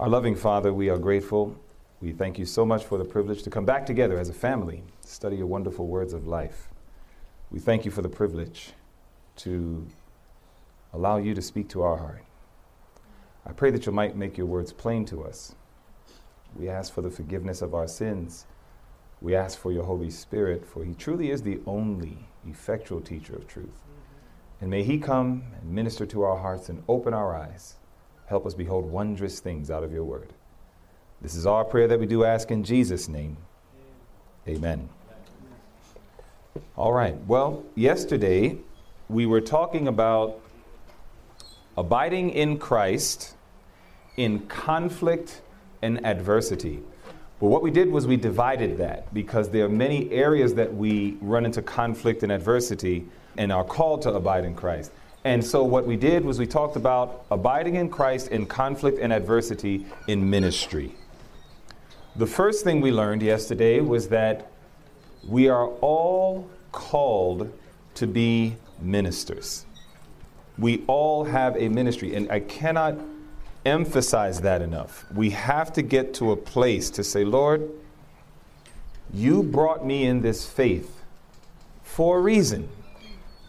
Our loving Father, we are grateful. We thank you so much for the privilege to come back together as a family, study your wonderful words of life. We thank you for the privilege to allow you to speak to our heart. I pray that you might make your words plain to us. We ask for the forgiveness of our sins. We ask for your Holy Spirit, for he truly is the only effectual teacher of truth. And may he come and minister to our hearts and open our eyes. Help us behold wondrous things out of your word. This is our prayer that we do ask in Jesus' name. Amen. All right. Well, yesterday we were talking about abiding in Christ in conflict and adversity. But what we did was we divided that because there are many areas that we run into conflict and adversity and are called to abide in Christ. And so what we did was we talked about abiding in Christ in conflict and adversity in ministry. The first thing we learned yesterday was that we are all called to be ministers. We all have a ministry, and I cannot emphasize that enough. We have to get to a place to say, Lord, you brought me in this faith for a reason.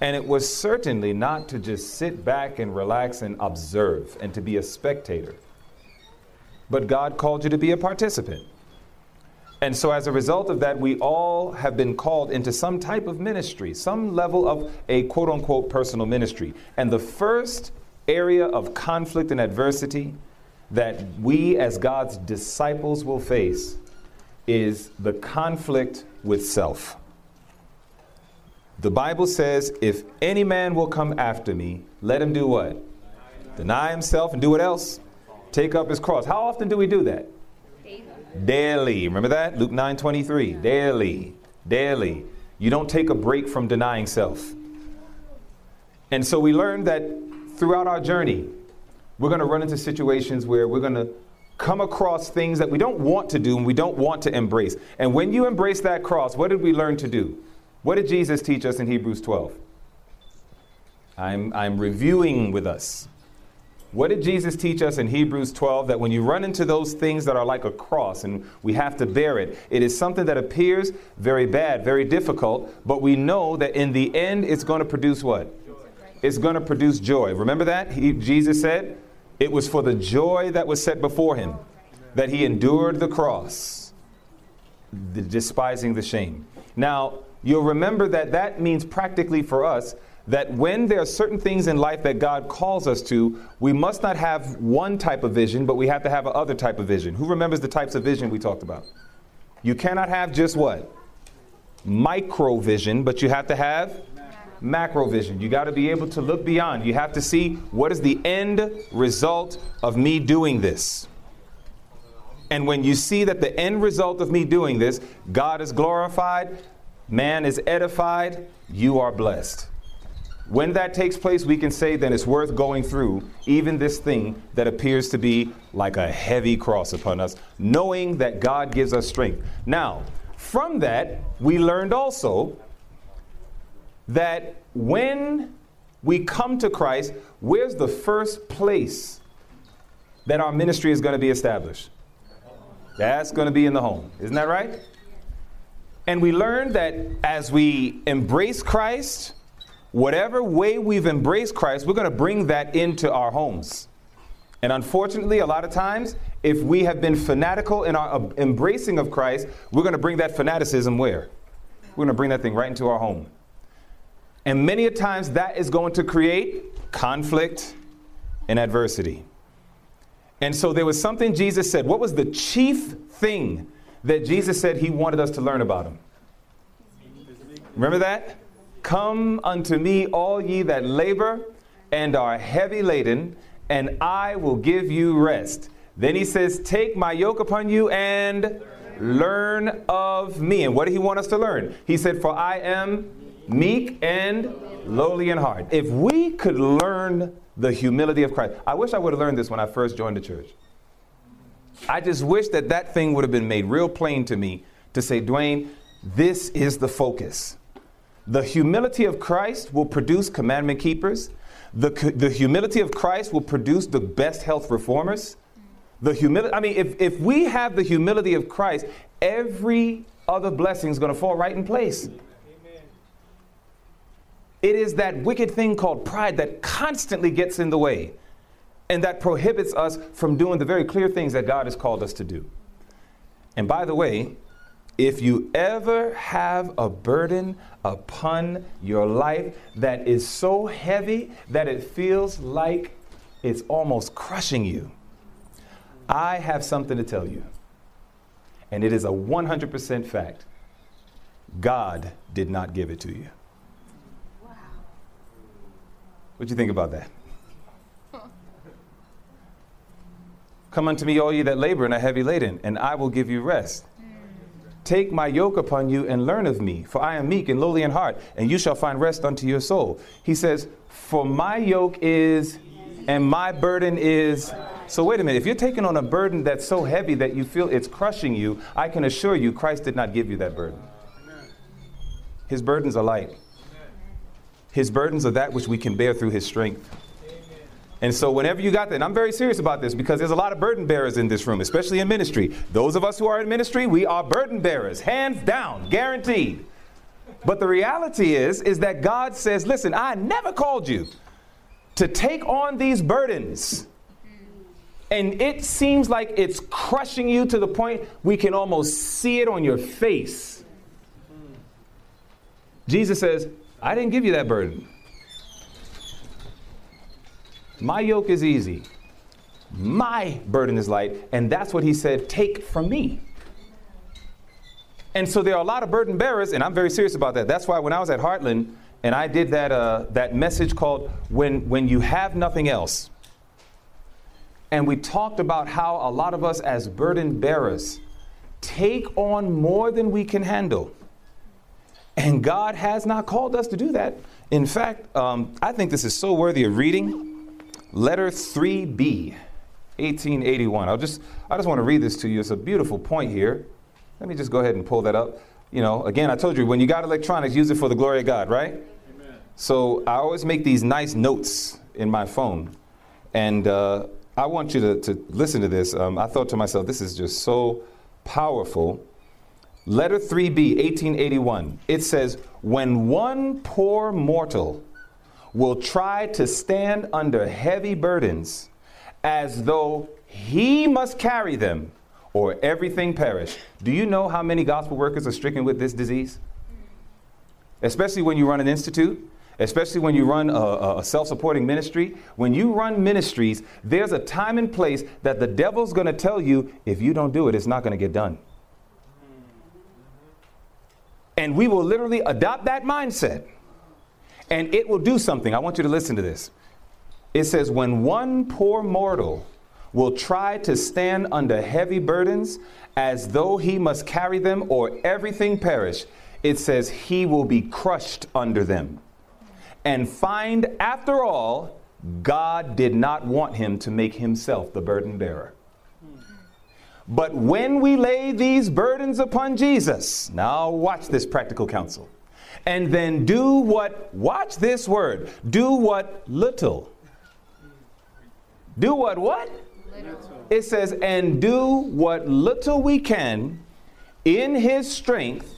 And it was certainly not to just sit back and relax and observe and to be a spectator. But God called you to be a participant. And so, as a result of that, we all have been called into some type of ministry, some level of a quote unquote personal ministry. And the first area of conflict and adversity that we as God's disciples will face is the conflict with self. The Bible says, if any man will come after me, let him do what? Deny himself and do what else? Take up his cross. How often do we do that? Daily. Remember that? Luke 9 23. Daily. Daily. You don't take a break from denying self. And so we learned that throughout our journey, we're going to run into situations where we're going to come across things that we don't want to do and we don't want to embrace. And when you embrace that cross, what did we learn to do? What did Jesus teach us in Hebrews 12? I'm, I'm reviewing with us. What did Jesus teach us in Hebrews 12? That when you run into those things that are like a cross and we have to bear it, it is something that appears very bad, very difficult, but we know that in the end it's going to produce what? It's going to produce joy. Remember that? He, Jesus said it was for the joy that was set before him that he endured the cross, the, despising the shame. Now, you'll remember that that means practically for us that when there are certain things in life that God calls us to, we must not have one type of vision, but we have to have another type of vision. Who remembers the types of vision we talked about? You cannot have just what? Micro vision, but you have to have macro vision. You got to be able to look beyond. You have to see what is the end result of me doing this. And when you see that the end result of me doing this, God is glorified, man is edified, you are blessed. When that takes place, we can say then it's worth going through even this thing that appears to be like a heavy cross upon us, knowing that God gives us strength. Now, from that, we learned also that when we come to Christ, where's the first place that our ministry is going to be established? That's going to be in the home. Isn't that right? And we learned that as we embrace Christ, whatever way we've embraced Christ, we're going to bring that into our homes. And unfortunately, a lot of times, if we have been fanatical in our um, embracing of Christ, we're going to bring that fanaticism where? We're going to bring that thing right into our home. And many a times that is going to create conflict and adversity. And so there was something Jesus said. What was the chief thing that Jesus said he wanted us to learn about him? Remember that? Come unto me, all ye that labor and are heavy laden, and I will give you rest. Then he says, Take my yoke upon you and learn of me. And what did he want us to learn? He said, For I am meek and lowly in heart. If we could learn the humility of Christ, I wish I would have learned this when I first joined the church. I just wish that that thing would have been made real plain to me to say, Dwayne, this is the focus. The humility of Christ will produce commandment keepers. The, the humility of Christ will produce the best health reformers. The humility, I mean, if, if we have the humility of Christ, every other blessing is going to fall right in place. Amen. It is that wicked thing called pride that constantly gets in the way and that prohibits us from doing the very clear things that God has called us to do. And by the way, if you ever have a burden upon your life that is so heavy that it feels like it's almost crushing you, I have something to tell you. And it is a 100% fact. God did not give it to you. Wow. What do you think about that? Come unto me, all ye that labor and are heavy laden, and I will give you rest. Take my yoke upon you and learn of me, for I am meek and lowly in heart, and you shall find rest unto your soul. He says, For my yoke is, and my burden is. So, wait a minute. If you're taking on a burden that's so heavy that you feel it's crushing you, I can assure you Christ did not give you that burden. His burdens are light, His burdens are that which we can bear through His strength. And so, whenever you got that, and I'm very serious about this because there's a lot of burden bearers in this room, especially in ministry. Those of us who are in ministry, we are burden bearers, hands down, guaranteed. But the reality is, is that God says, listen, I never called you to take on these burdens. And it seems like it's crushing you to the point we can almost see it on your face. Jesus says, I didn't give you that burden. My yoke is easy. My burden is light. And that's what he said, take from me. And so there are a lot of burden bearers, and I'm very serious about that. That's why when I was at Heartland and I did that, uh, that message called when, when You Have Nothing Else, and we talked about how a lot of us as burden bearers take on more than we can handle. And God has not called us to do that. In fact, um, I think this is so worthy of reading. Letter 3B, 1881. I'll just, I just want to read this to you. It's a beautiful point here. Let me just go ahead and pull that up. You know, again, I told you, when you got electronics, use it for the glory of God, right? Amen. So I always make these nice notes in my phone. And uh, I want you to, to listen to this. Um, I thought to myself, this is just so powerful. Letter 3B, 1881. It says, When one poor mortal will try to stand under heavy burdens as though he must carry them or everything perish. Do you know how many gospel workers are stricken with this disease? Especially when you run an institute, especially when you run a, a self supporting ministry. When you run ministries, there's a time and place that the devil's going to tell you if you don't do it, it's not going to get done. And we will literally adopt that mindset and it will do something. I want you to listen to this. It says, When one poor mortal will try to stand under heavy burdens as though he must carry them or everything perish, it says he will be crushed under them. And find, after all, God did not want him to make himself the burden bearer. But when we lay these burdens upon Jesus, now watch this practical counsel and then do what, watch this word, do what little. Do what, what? Little. It says, and do what little we can in his strength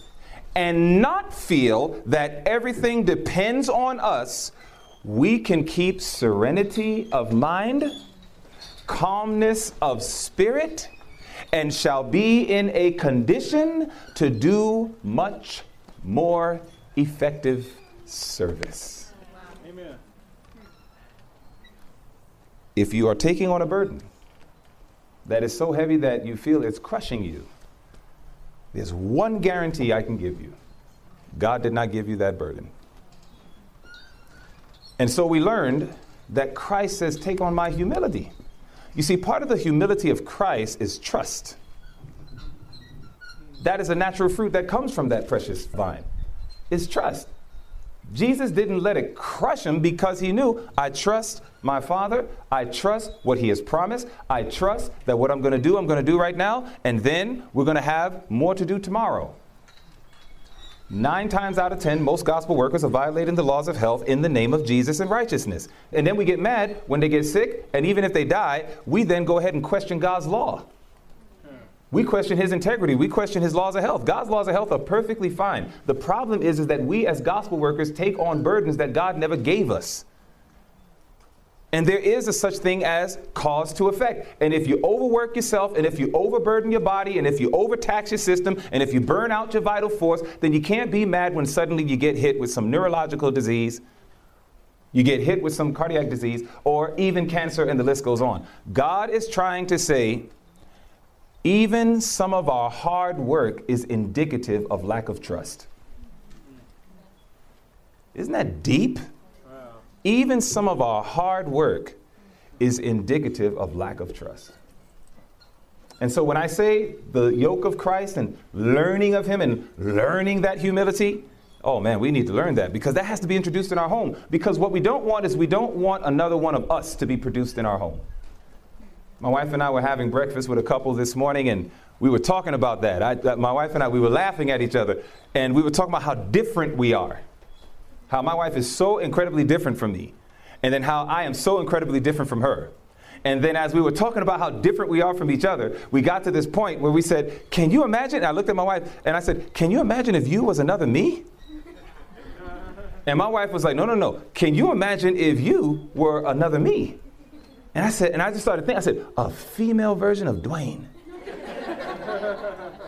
and not feel that everything depends on us, we can keep serenity of mind, calmness of spirit, and shall be in a condition to do much more effective service. Amen. If you are taking on a burden that is so heavy that you feel it's crushing you, there's one guarantee I can give you God did not give you that burden. And so we learned that Christ says, Take on my humility. You see, part of the humility of Christ is trust. That is a natural fruit that comes from that precious vine is trust. Jesus didn't let it crush him because he knew, I trust my Father. I trust what he has promised. I trust that what I'm going to do, I'm going to do right now, and then we're going to have more to do tomorrow. Nine times out of ten, most gospel workers are violating the laws of health in the name of Jesus and righteousness. And then we get mad when they get sick, and even if they die, we then go ahead and question God's law. We question his integrity. We question his laws of health. God's laws of health are perfectly fine. The problem is, is that we as gospel workers take on burdens that God never gave us. And there is a such thing as cause to effect. And if you overwork yourself, and if you overburden your body, and if you overtax your system, and if you burn out your vital force, then you can't be mad when suddenly you get hit with some neurological disease, you get hit with some cardiac disease, or even cancer, and the list goes on. God is trying to say, even some of our hard work is indicative of lack of trust. Isn't that deep? Even some of our hard work is indicative of lack of trust. And so when I say the yoke of Christ and learning of Him and learning that humility, oh man, we need to learn that because that has to be introduced in our home. Because what we don't want is we don't want another one of us to be produced in our home. My wife and I were having breakfast with a couple this morning, and we were talking about that. I, my wife and I, we were laughing at each other, and we were talking about how different we are. How my wife is so incredibly different from me, and then how I am so incredibly different from her. And then, as we were talking about how different we are from each other, we got to this point where we said, Can you imagine? I looked at my wife and I said, Can you imagine if you was another me? And my wife was like, No, no, no. Can you imagine if you were another me? And I said, and I just started thinking, I said, a female version of Dwayne.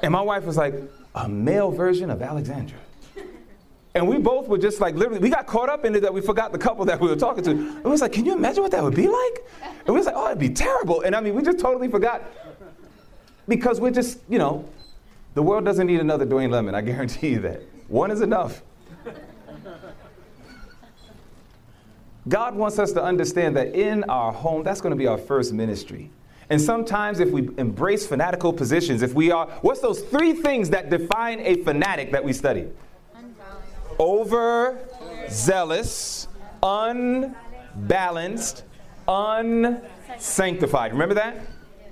and my wife was like, a male version of Alexandra. And we both were just like literally, we got caught up in it that we forgot the couple that we were talking to. We was like, can you imagine what that would be like? And we was like, oh, it'd be terrible. And I mean, we just totally forgot because we're just, you know, the world doesn't need another Dwayne Lemon. I guarantee you that. One is enough. God wants us to understand that in our home, that's going to be our first ministry. And sometimes, if we embrace fanatical positions, if we are, what's those three things that define a fanatic that we study? Over zealous, unbalanced, unsanctified. Remember that?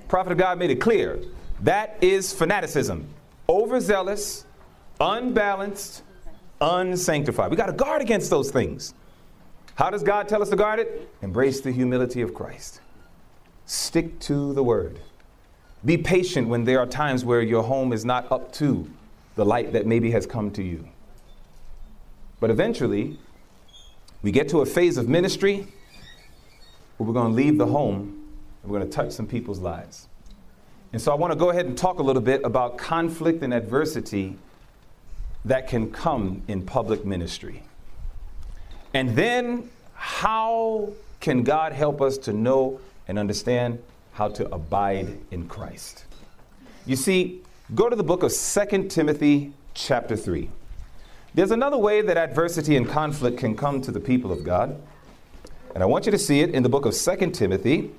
Prophet of God made it clear. That is fanaticism. Overzealous, unbalanced, unsanctified. We got to guard against those things. How does God tell us to guard it? Embrace the humility of Christ. Stick to the word. Be patient when there are times where your home is not up to the light that maybe has come to you. But eventually, we get to a phase of ministry where we're going to leave the home and we're going to touch some people's lives. And so I want to go ahead and talk a little bit about conflict and adversity that can come in public ministry. And then, how can God help us to know and understand how to abide in Christ? You see, go to the book of 2 Timothy, chapter 3. There's another way that adversity and conflict can come to the people of God. And I want you to see it in the book of 2 Timothy.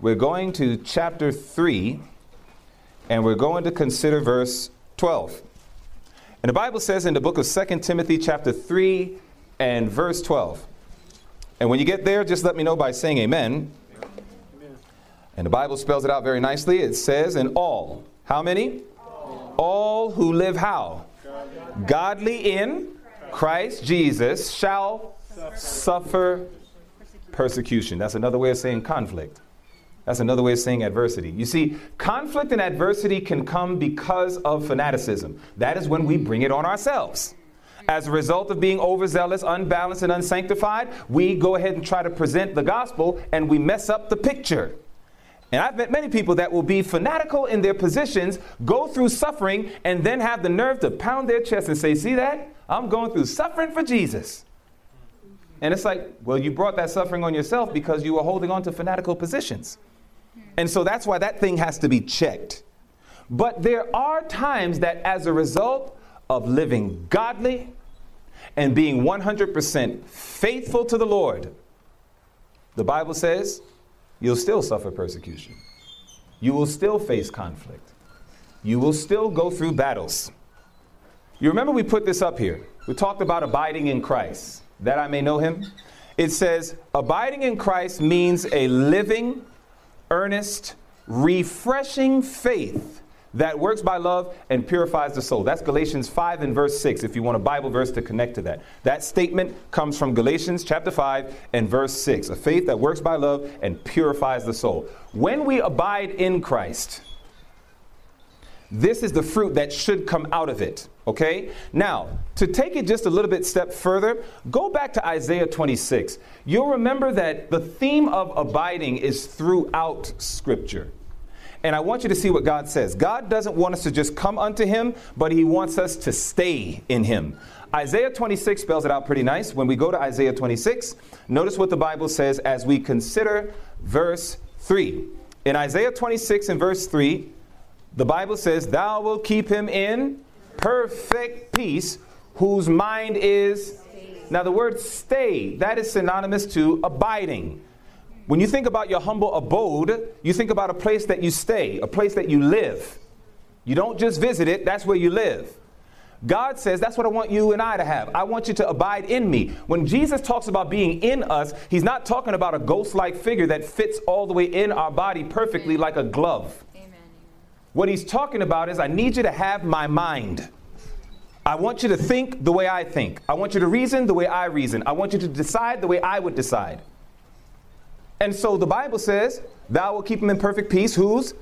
We're going to chapter 3, and we're going to consider verse 12. And the Bible says in the book of 2 Timothy, chapter 3, and verse 12. And when you get there, just let me know by saying amen. amen. And the Bible spells it out very nicely. It says, in all. How many? All, all who live how? Godly, in Christ Jesus shall suffer persecution. That's another way of saying conflict. That's another way of saying adversity. You see, conflict and adversity can come because of fanaticism. That is when we bring it on ourselves. As a result of being overzealous, unbalanced, and unsanctified, we go ahead and try to present the gospel and we mess up the picture. And I've met many people that will be fanatical in their positions, go through suffering, and then have the nerve to pound their chest and say, See that? I'm going through suffering for Jesus. And it's like, well, you brought that suffering on yourself because you were holding on to fanatical positions. And so that's why that thing has to be checked. But there are times that as a result of living godly and being 100% faithful to the Lord, the Bible says you'll still suffer persecution. You will still face conflict. You will still go through battles. You remember we put this up here. We talked about abiding in Christ, that I may know him. It says, abiding in Christ means a living, earnest, refreshing faith that works by love and purifies the soul. That's Galatians 5 and verse 6, if you want a Bible verse to connect to that. That statement comes from Galatians chapter 5 and verse 6. A faith that works by love and purifies the soul. When we abide in Christ, this is the fruit that should come out of it. Okay? Now, to take it just a little bit step further, go back to Isaiah 26. You'll remember that the theme of abiding is throughout Scripture. And I want you to see what God says. God doesn't want us to just come unto Him, but He wants us to stay in Him. Isaiah 26 spells it out pretty nice. When we go to Isaiah 26, notice what the Bible says as we consider verse 3. In Isaiah 26 and verse 3, the Bible says, Thou wilt keep him in perfect peace, whose mind is. Now, the word stay, that is synonymous to abiding. When you think about your humble abode, you think about a place that you stay, a place that you live. You don't just visit it, that's where you live. God says, That's what I want you and I to have. I want you to abide in me. When Jesus talks about being in us, he's not talking about a ghost like figure that fits all the way in our body perfectly like a glove. Amen. What he's talking about is, I need you to have my mind. I want you to think the way I think. I want you to reason the way I reason. I want you to decide the way I would decide. And so the Bible says, Thou will keep him in perfect peace, whose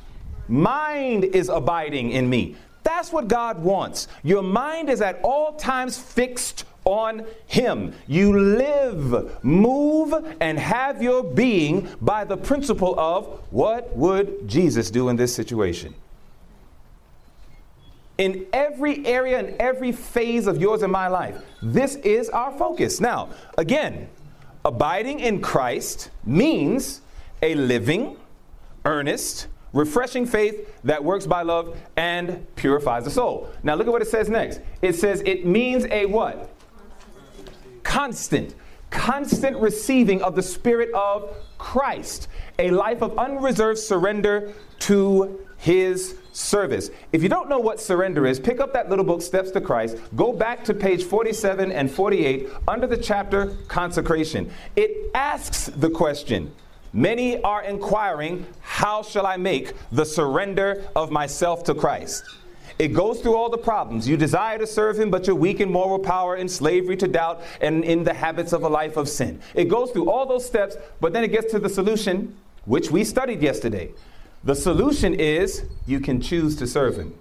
mind is abiding in me. That's what God wants. Your mind is at all times fixed on Him. You live, move, and have your being by the principle of what would Jesus do in this situation? In every area and every phase of yours and my life, this is our focus. Now, again, Abiding in Christ means a living, earnest, refreshing faith that works by love and purifies the soul. Now look at what it says next. It says it means a what? Constant. Constant receiving of the Spirit of Christ. A life of unreserved surrender to His service. If you don't know what surrender is, pick up that little book, Steps to Christ. Go back to page 47 and 48 under the chapter Consecration. It asks the question Many are inquiring, How shall I make the surrender of myself to Christ? It goes through all the problems. You desire to serve Him, but you're weak in moral power, in slavery to doubt, and in the habits of a life of sin. It goes through all those steps, but then it gets to the solution, which we studied yesterday. The solution is you can choose to serve Him.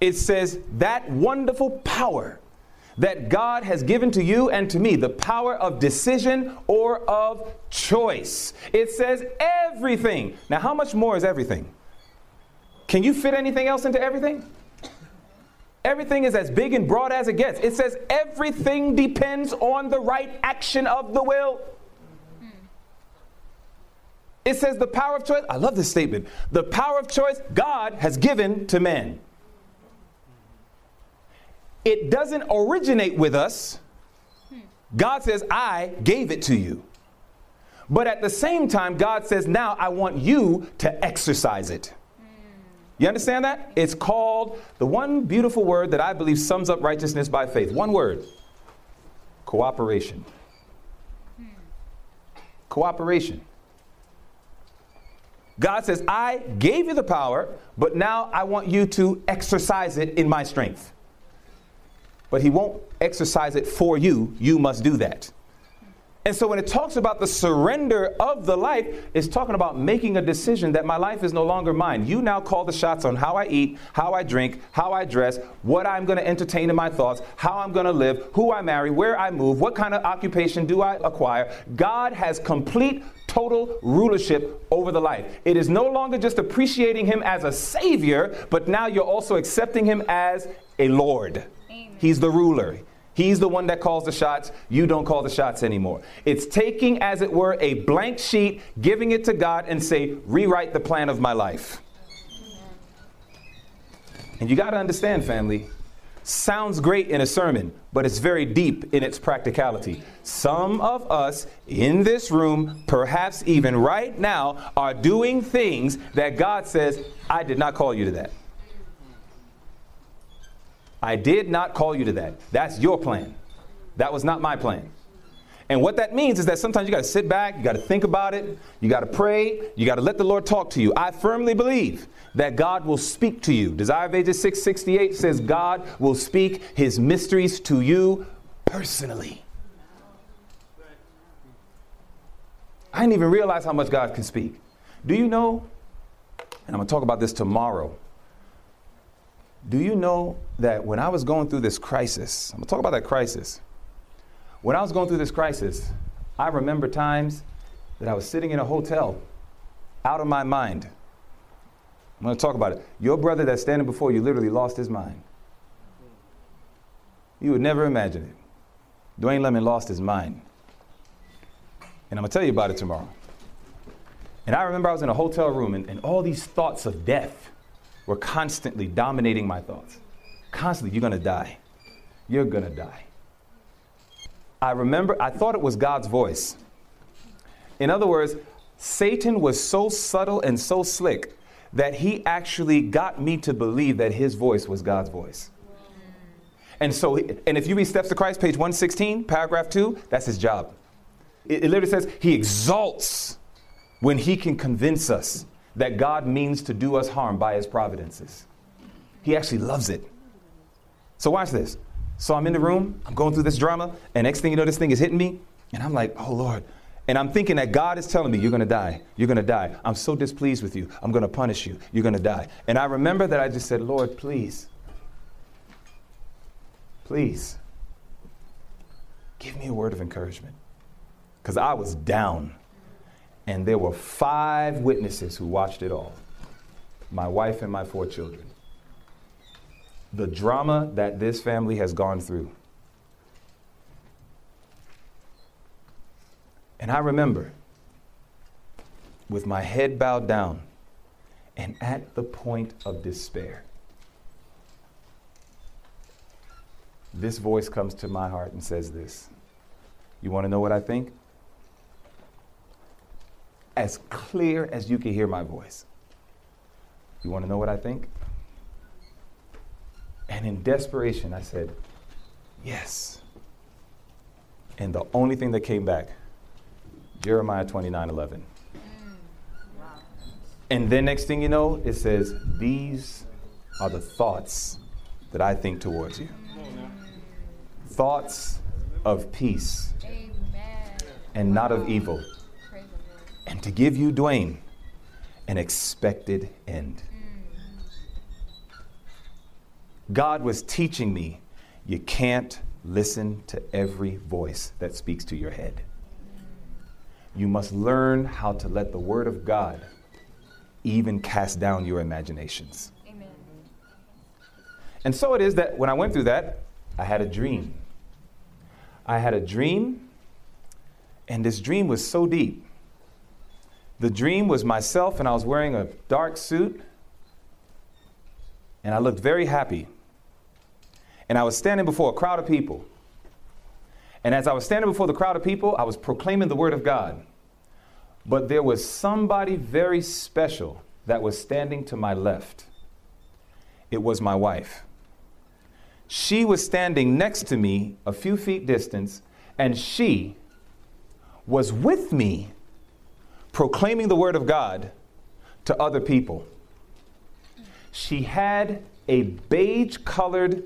It says that wonderful power that God has given to you and to me, the power of decision or of choice. It says everything. Now, how much more is everything? Can you fit anything else into everything? Everything is as big and broad as it gets. It says everything depends on the right action of the will. It says the power of choice. I love this statement. The power of choice God has given to man. It doesn't originate with us. God says, I gave it to you. But at the same time, God says, now I want you to exercise it. You understand that? It's called the one beautiful word that I believe sums up righteousness by faith. One word cooperation. Cooperation. God says, I gave you the power, but now I want you to exercise it in my strength. But He won't exercise it for you. You must do that. And so when it talks about the surrender of the life, it's talking about making a decision that my life is no longer mine. You now call the shots on how I eat, how I drink, how I dress, what I'm going to entertain in my thoughts, how I'm going to live, who I marry, where I move, what kind of occupation do I acquire. God has complete total rulership over the life. It is no longer just appreciating him as a savior, but now you're also accepting him as a Lord. Amen. He's the ruler. He's the one that calls the shots. You don't call the shots anymore. It's taking, as it were, a blank sheet, giving it to God, and say, rewrite the plan of my life. And you got to understand, family, sounds great in a sermon, but it's very deep in its practicality. Some of us in this room, perhaps even right now, are doing things that God says, I did not call you to that. I did not call you to that. That's your plan. That was not my plan. And what that means is that sometimes you got to sit back, you got to think about it, you got to pray, you got to let the Lord talk to you. I firmly believe that God will speak to you. Desire of Ages 668 says God will speak his mysteries to you personally. I didn't even realize how much God can speak. Do you know? And I'm going to talk about this tomorrow. Do you know that when I was going through this crisis, I'm going to talk about that crisis. When I was going through this crisis, I remember times that I was sitting in a hotel out of my mind. I'm going to talk about it. Your brother that's standing before you literally lost his mind. You would never imagine it. Dwayne Lemon lost his mind. And I'm going to tell you about it tomorrow. And I remember I was in a hotel room and, and all these thoughts of death were constantly dominating my thoughts. Constantly, you're going to die. You're going to die. I remember, I thought it was God's voice. In other words, Satan was so subtle and so slick that he actually got me to believe that his voice was God's voice. And so, and if you read Steps to Christ, page 116, paragraph 2, that's his job. It, it literally says he exalts when he can convince us that God means to do us harm by his providences. He actually loves it. So, watch this. So, I'm in the room, I'm going through this drama, and next thing you know, this thing is hitting me, and I'm like, oh Lord. And I'm thinking that God is telling me, you're gonna die. You're gonna die. I'm so displeased with you. I'm gonna punish you. You're gonna die. And I remember that I just said, Lord, please, please, give me a word of encouragement. Because I was down. And there were five witnesses who watched it all my wife and my four children. The drama that this family has gone through. And I remember, with my head bowed down and at the point of despair, this voice comes to my heart and says this You want to know what I think? as clear as you can hear my voice. You want to know what I think? And in desperation, I said, Yes. And the only thing that came back, Jeremiah 29 11. And then next thing you know, it says, These are the thoughts that I think towards you. Thoughts of peace and not of evil and to give you, Dwayne, an expected end. God was teaching me you can't listen to every voice that speaks to your head. You must learn how to let the Word of God even cast down your imaginations. Amen. And so it is that when I went through that, I had a dream. I had a dream, and this dream was so deep the dream was myself, and I was wearing a dark suit, and I looked very happy. And I was standing before a crowd of people. And as I was standing before the crowd of people, I was proclaiming the word of God. But there was somebody very special that was standing to my left. It was my wife. She was standing next to me a few feet distance, and she was with me proclaiming the word of God to other people. She had a beige colored,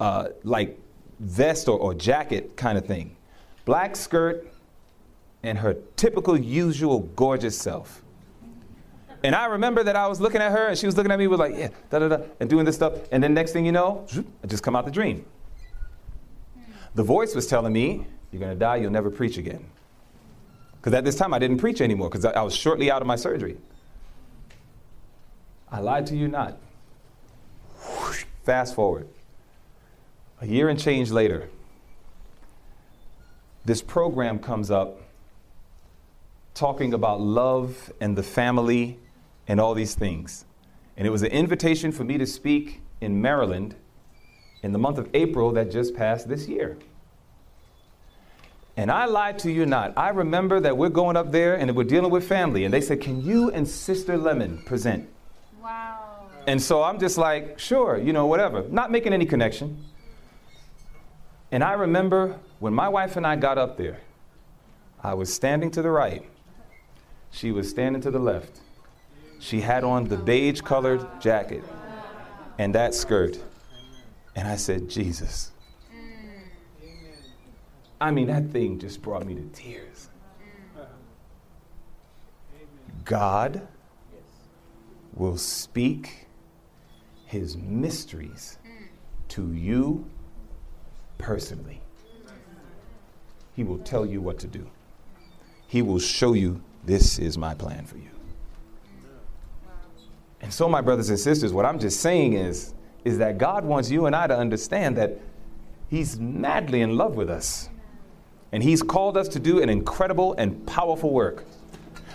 uh, like vest or, or jacket kind of thing, black skirt, and her typical, usual, gorgeous self. And I remember that I was looking at her and she was looking at me with like, yeah, da da da, and doing this stuff. And then next thing you know, I just come out the dream. The voice was telling me, you're going to die, you'll never preach again. Because at this time I didn't preach anymore because I, I was shortly out of my surgery. I lied to you not. Fast forward. A year and change later, this program comes up talking about love and the family and all these things. And it was an invitation for me to speak in Maryland in the month of April that just passed this year. And I lied to you not. I remember that we're going up there and we're dealing with family. And they said, Can you and Sister Lemon present? Wow. And so I'm just like, Sure, you know, whatever. Not making any connection. And I remember when my wife and I got up there, I was standing to the right. She was standing to the left. She had on the beige colored jacket and that skirt. And I said, Jesus. I mean, that thing just brought me to tears. God will speak his mysteries to you personally. He will tell you what to do. He will show you this is my plan for you. And so, my brothers and sisters, what I'm just saying is, is that God wants you and I to understand that He's madly in love with us. And He's called us to do an incredible and powerful work.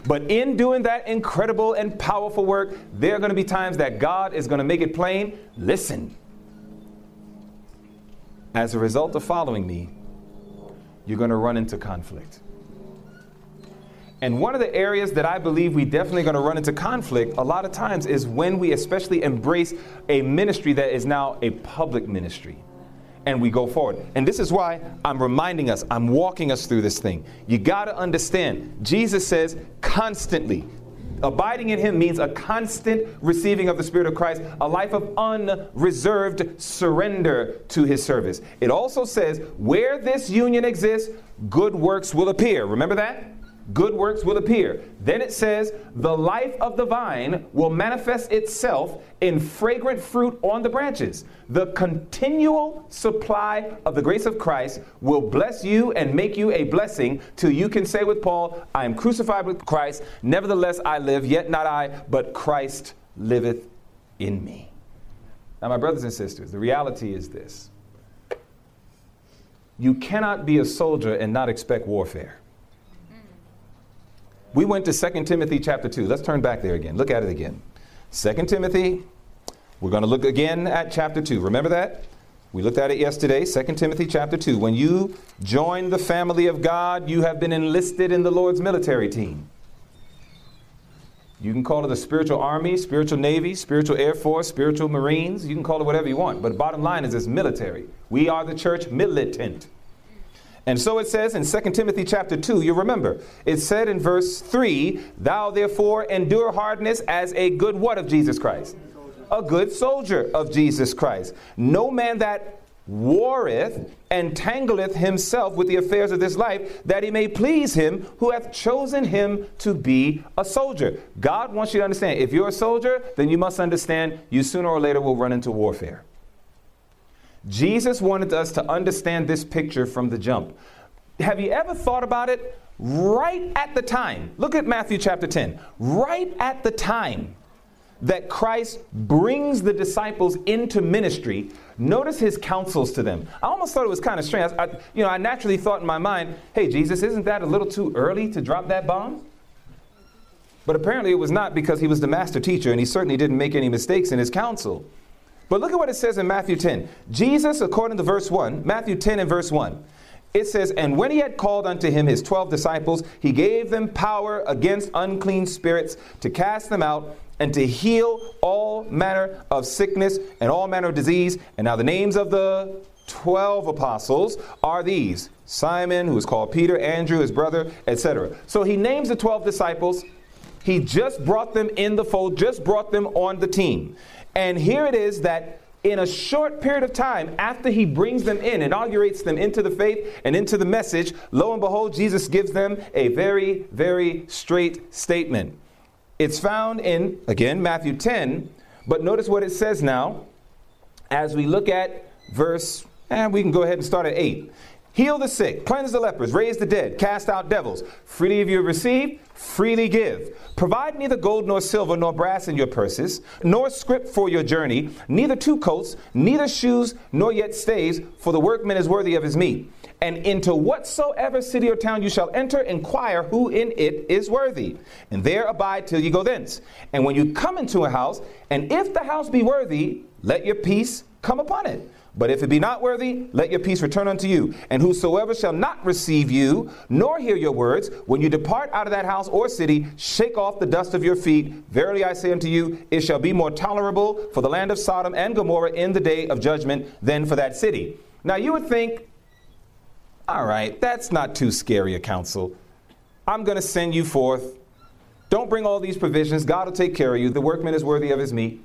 But in doing that incredible and powerful work, there are going to be times that God is going to make it plain listen. As a result of following me, you're going to run into conflict. And one of the areas that I believe we definitely going to run into conflict a lot of times is when we especially embrace a ministry that is now a public ministry and we go forward. And this is why I'm reminding us, I'm walking us through this thing. You got to understand, Jesus says constantly, abiding in him means a constant receiving of the Spirit of Christ, a life of unreserved surrender to his service. It also says, where this union exists, good works will appear. Remember that? Good works will appear. Then it says, the life of the vine will manifest itself in fragrant fruit on the branches. The continual supply of the grace of Christ will bless you and make you a blessing till you can say with Paul, I am crucified with Christ, nevertheless I live, yet not I, but Christ liveth in me. Now, my brothers and sisters, the reality is this. You cannot be a soldier and not expect warfare. We went to 2 Timothy chapter 2. Let's turn back there again. Look at it again. 2 Timothy, we're going to look again at chapter 2. Remember that? We looked at it yesterday, 2 Timothy chapter 2. When you join the family of God, you have been enlisted in the Lord's military team. You can call it the spiritual army, spiritual navy, spiritual air force, spiritual marines. You can call it whatever you want. But bottom line is it's military. We are the church militant. And so it says in 2 Timothy chapter 2, you remember, it said in verse 3, Thou therefore endure hardness as a good what of Jesus Christ? A good soldier of Jesus Christ. No man that warreth entangleth himself with the affairs of this life, that he may please him who hath chosen him to be a soldier. God wants you to understand if you're a soldier, then you must understand you sooner or later will run into warfare. Jesus wanted us to understand this picture from the jump. Have you ever thought about it? Right at the time, look at Matthew chapter 10. Right at the time that Christ brings the disciples into ministry, notice his counsels to them. I almost thought it was kind of strange. I, you know, I naturally thought in my mind, hey, Jesus, isn't that a little too early to drop that bomb? But apparently it was not because he was the master teacher and he certainly didn't make any mistakes in his counsel. But look at what it says in Matthew 10. Jesus, according to verse 1, Matthew 10 and verse 1, it says, And when he had called unto him his twelve disciples, he gave them power against unclean spirits to cast them out and to heal all manner of sickness and all manner of disease. And now the names of the 12 apostles are these Simon, who is called Peter, Andrew, his brother, etc. So he names the 12 disciples. He just brought them in the fold, just brought them on the team. And here it is that in a short period of time, after he brings them in, inaugurates them into the faith and into the message, lo and behold, Jesus gives them a very, very straight statement. It's found in, again, Matthew 10, but notice what it says now as we look at verse, and we can go ahead and start at 8. Heal the sick, cleanse the lepers, raise the dead, cast out devils. Freely have you received, freely give. Provide neither gold nor silver nor brass in your purses, nor scrip for your journey, neither two coats, neither shoes, nor yet stays, for the workman is worthy of his meat. And into whatsoever city or town you shall enter, inquire who in it is worthy, and there abide till you go thence. And when you come into a house, and if the house be worthy, let your peace come upon it. But if it be not worthy, let your peace return unto you. And whosoever shall not receive you, nor hear your words, when you depart out of that house or city, shake off the dust of your feet. Verily I say unto you, it shall be more tolerable for the land of Sodom and Gomorrah in the day of judgment than for that city. Now you would think, all right, that's not too scary a counsel. I'm going to send you forth. Don't bring all these provisions. God will take care of you. The workman is worthy of his meat.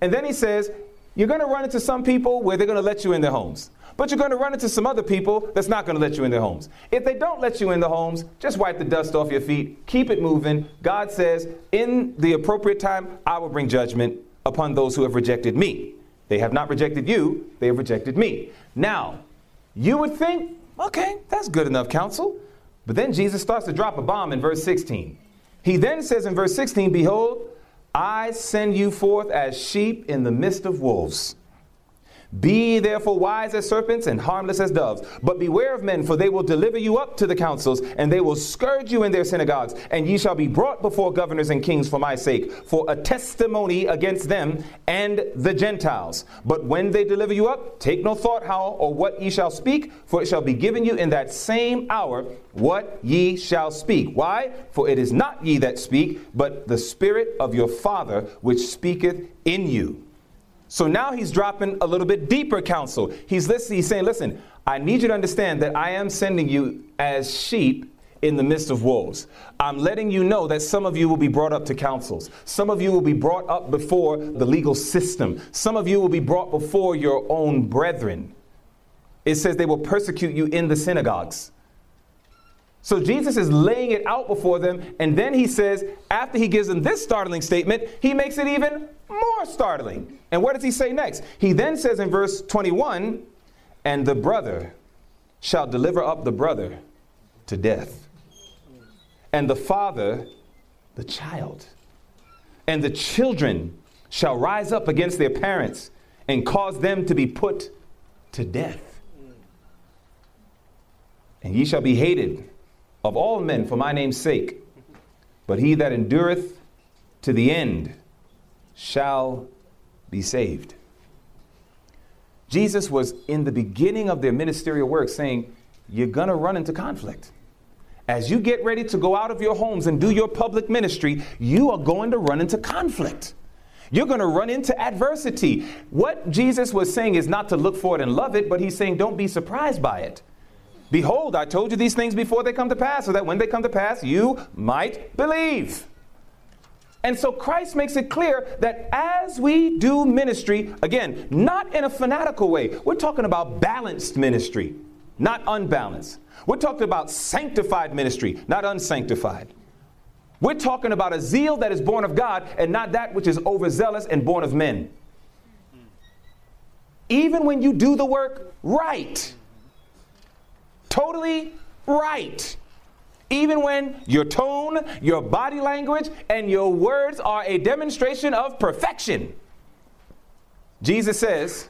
And then he says, You're going to run into some people where they're going to let you in their homes. But you're going to run into some other people that's not going to let you in their homes. If they don't let you in the homes, just wipe the dust off your feet. Keep it moving. God says, In the appropriate time, I will bring judgment upon those who have rejected me. They have not rejected you, they have rejected me. Now, you would think, okay, that's good enough counsel. But then Jesus starts to drop a bomb in verse 16. He then says in verse 16, Behold, I send you forth as sheep in the midst of wolves. Be ye therefore wise as serpents and harmless as doves. But beware of men, for they will deliver you up to the councils, and they will scourge you in their synagogues. And ye shall be brought before governors and kings for my sake, for a testimony against them and the Gentiles. But when they deliver you up, take no thought how or what ye shall speak, for it shall be given you in that same hour what ye shall speak. Why? For it is not ye that speak, but the Spirit of your Father which speaketh in you. So now he's dropping a little bit deeper counsel. He's, listening, he's saying, listen, I need you to understand that I am sending you as sheep in the midst of wolves. I'm letting you know that some of you will be brought up to councils. Some of you will be brought up before the legal system. Some of you will be brought before your own brethren. It says they will persecute you in the synagogues. So Jesus is laying it out before them, and then he says, after he gives them this startling statement, he makes it even more startling. And what does he say next? He then says in verse 21 and the brother shall deliver up the brother to death, and the father the child. And the children shall rise up against their parents and cause them to be put to death. And ye shall be hated of all men for my name's sake. But he that endureth to the end shall be saved. Jesus was in the beginning of their ministerial work saying, You're going to run into conflict. As you get ready to go out of your homes and do your public ministry, you are going to run into conflict. You're going to run into adversity. What Jesus was saying is not to look for it and love it, but he's saying don't be surprised by it. Behold, I told you these things before they come to pass, so that when they come to pass, you might believe. And so Christ makes it clear that as we do ministry, again, not in a fanatical way, we're talking about balanced ministry, not unbalanced. We're talking about sanctified ministry, not unsanctified. We're talking about a zeal that is born of God and not that which is overzealous and born of men. Even when you do the work right, totally right. Even when your tone, your body language, and your words are a demonstration of perfection. Jesus says,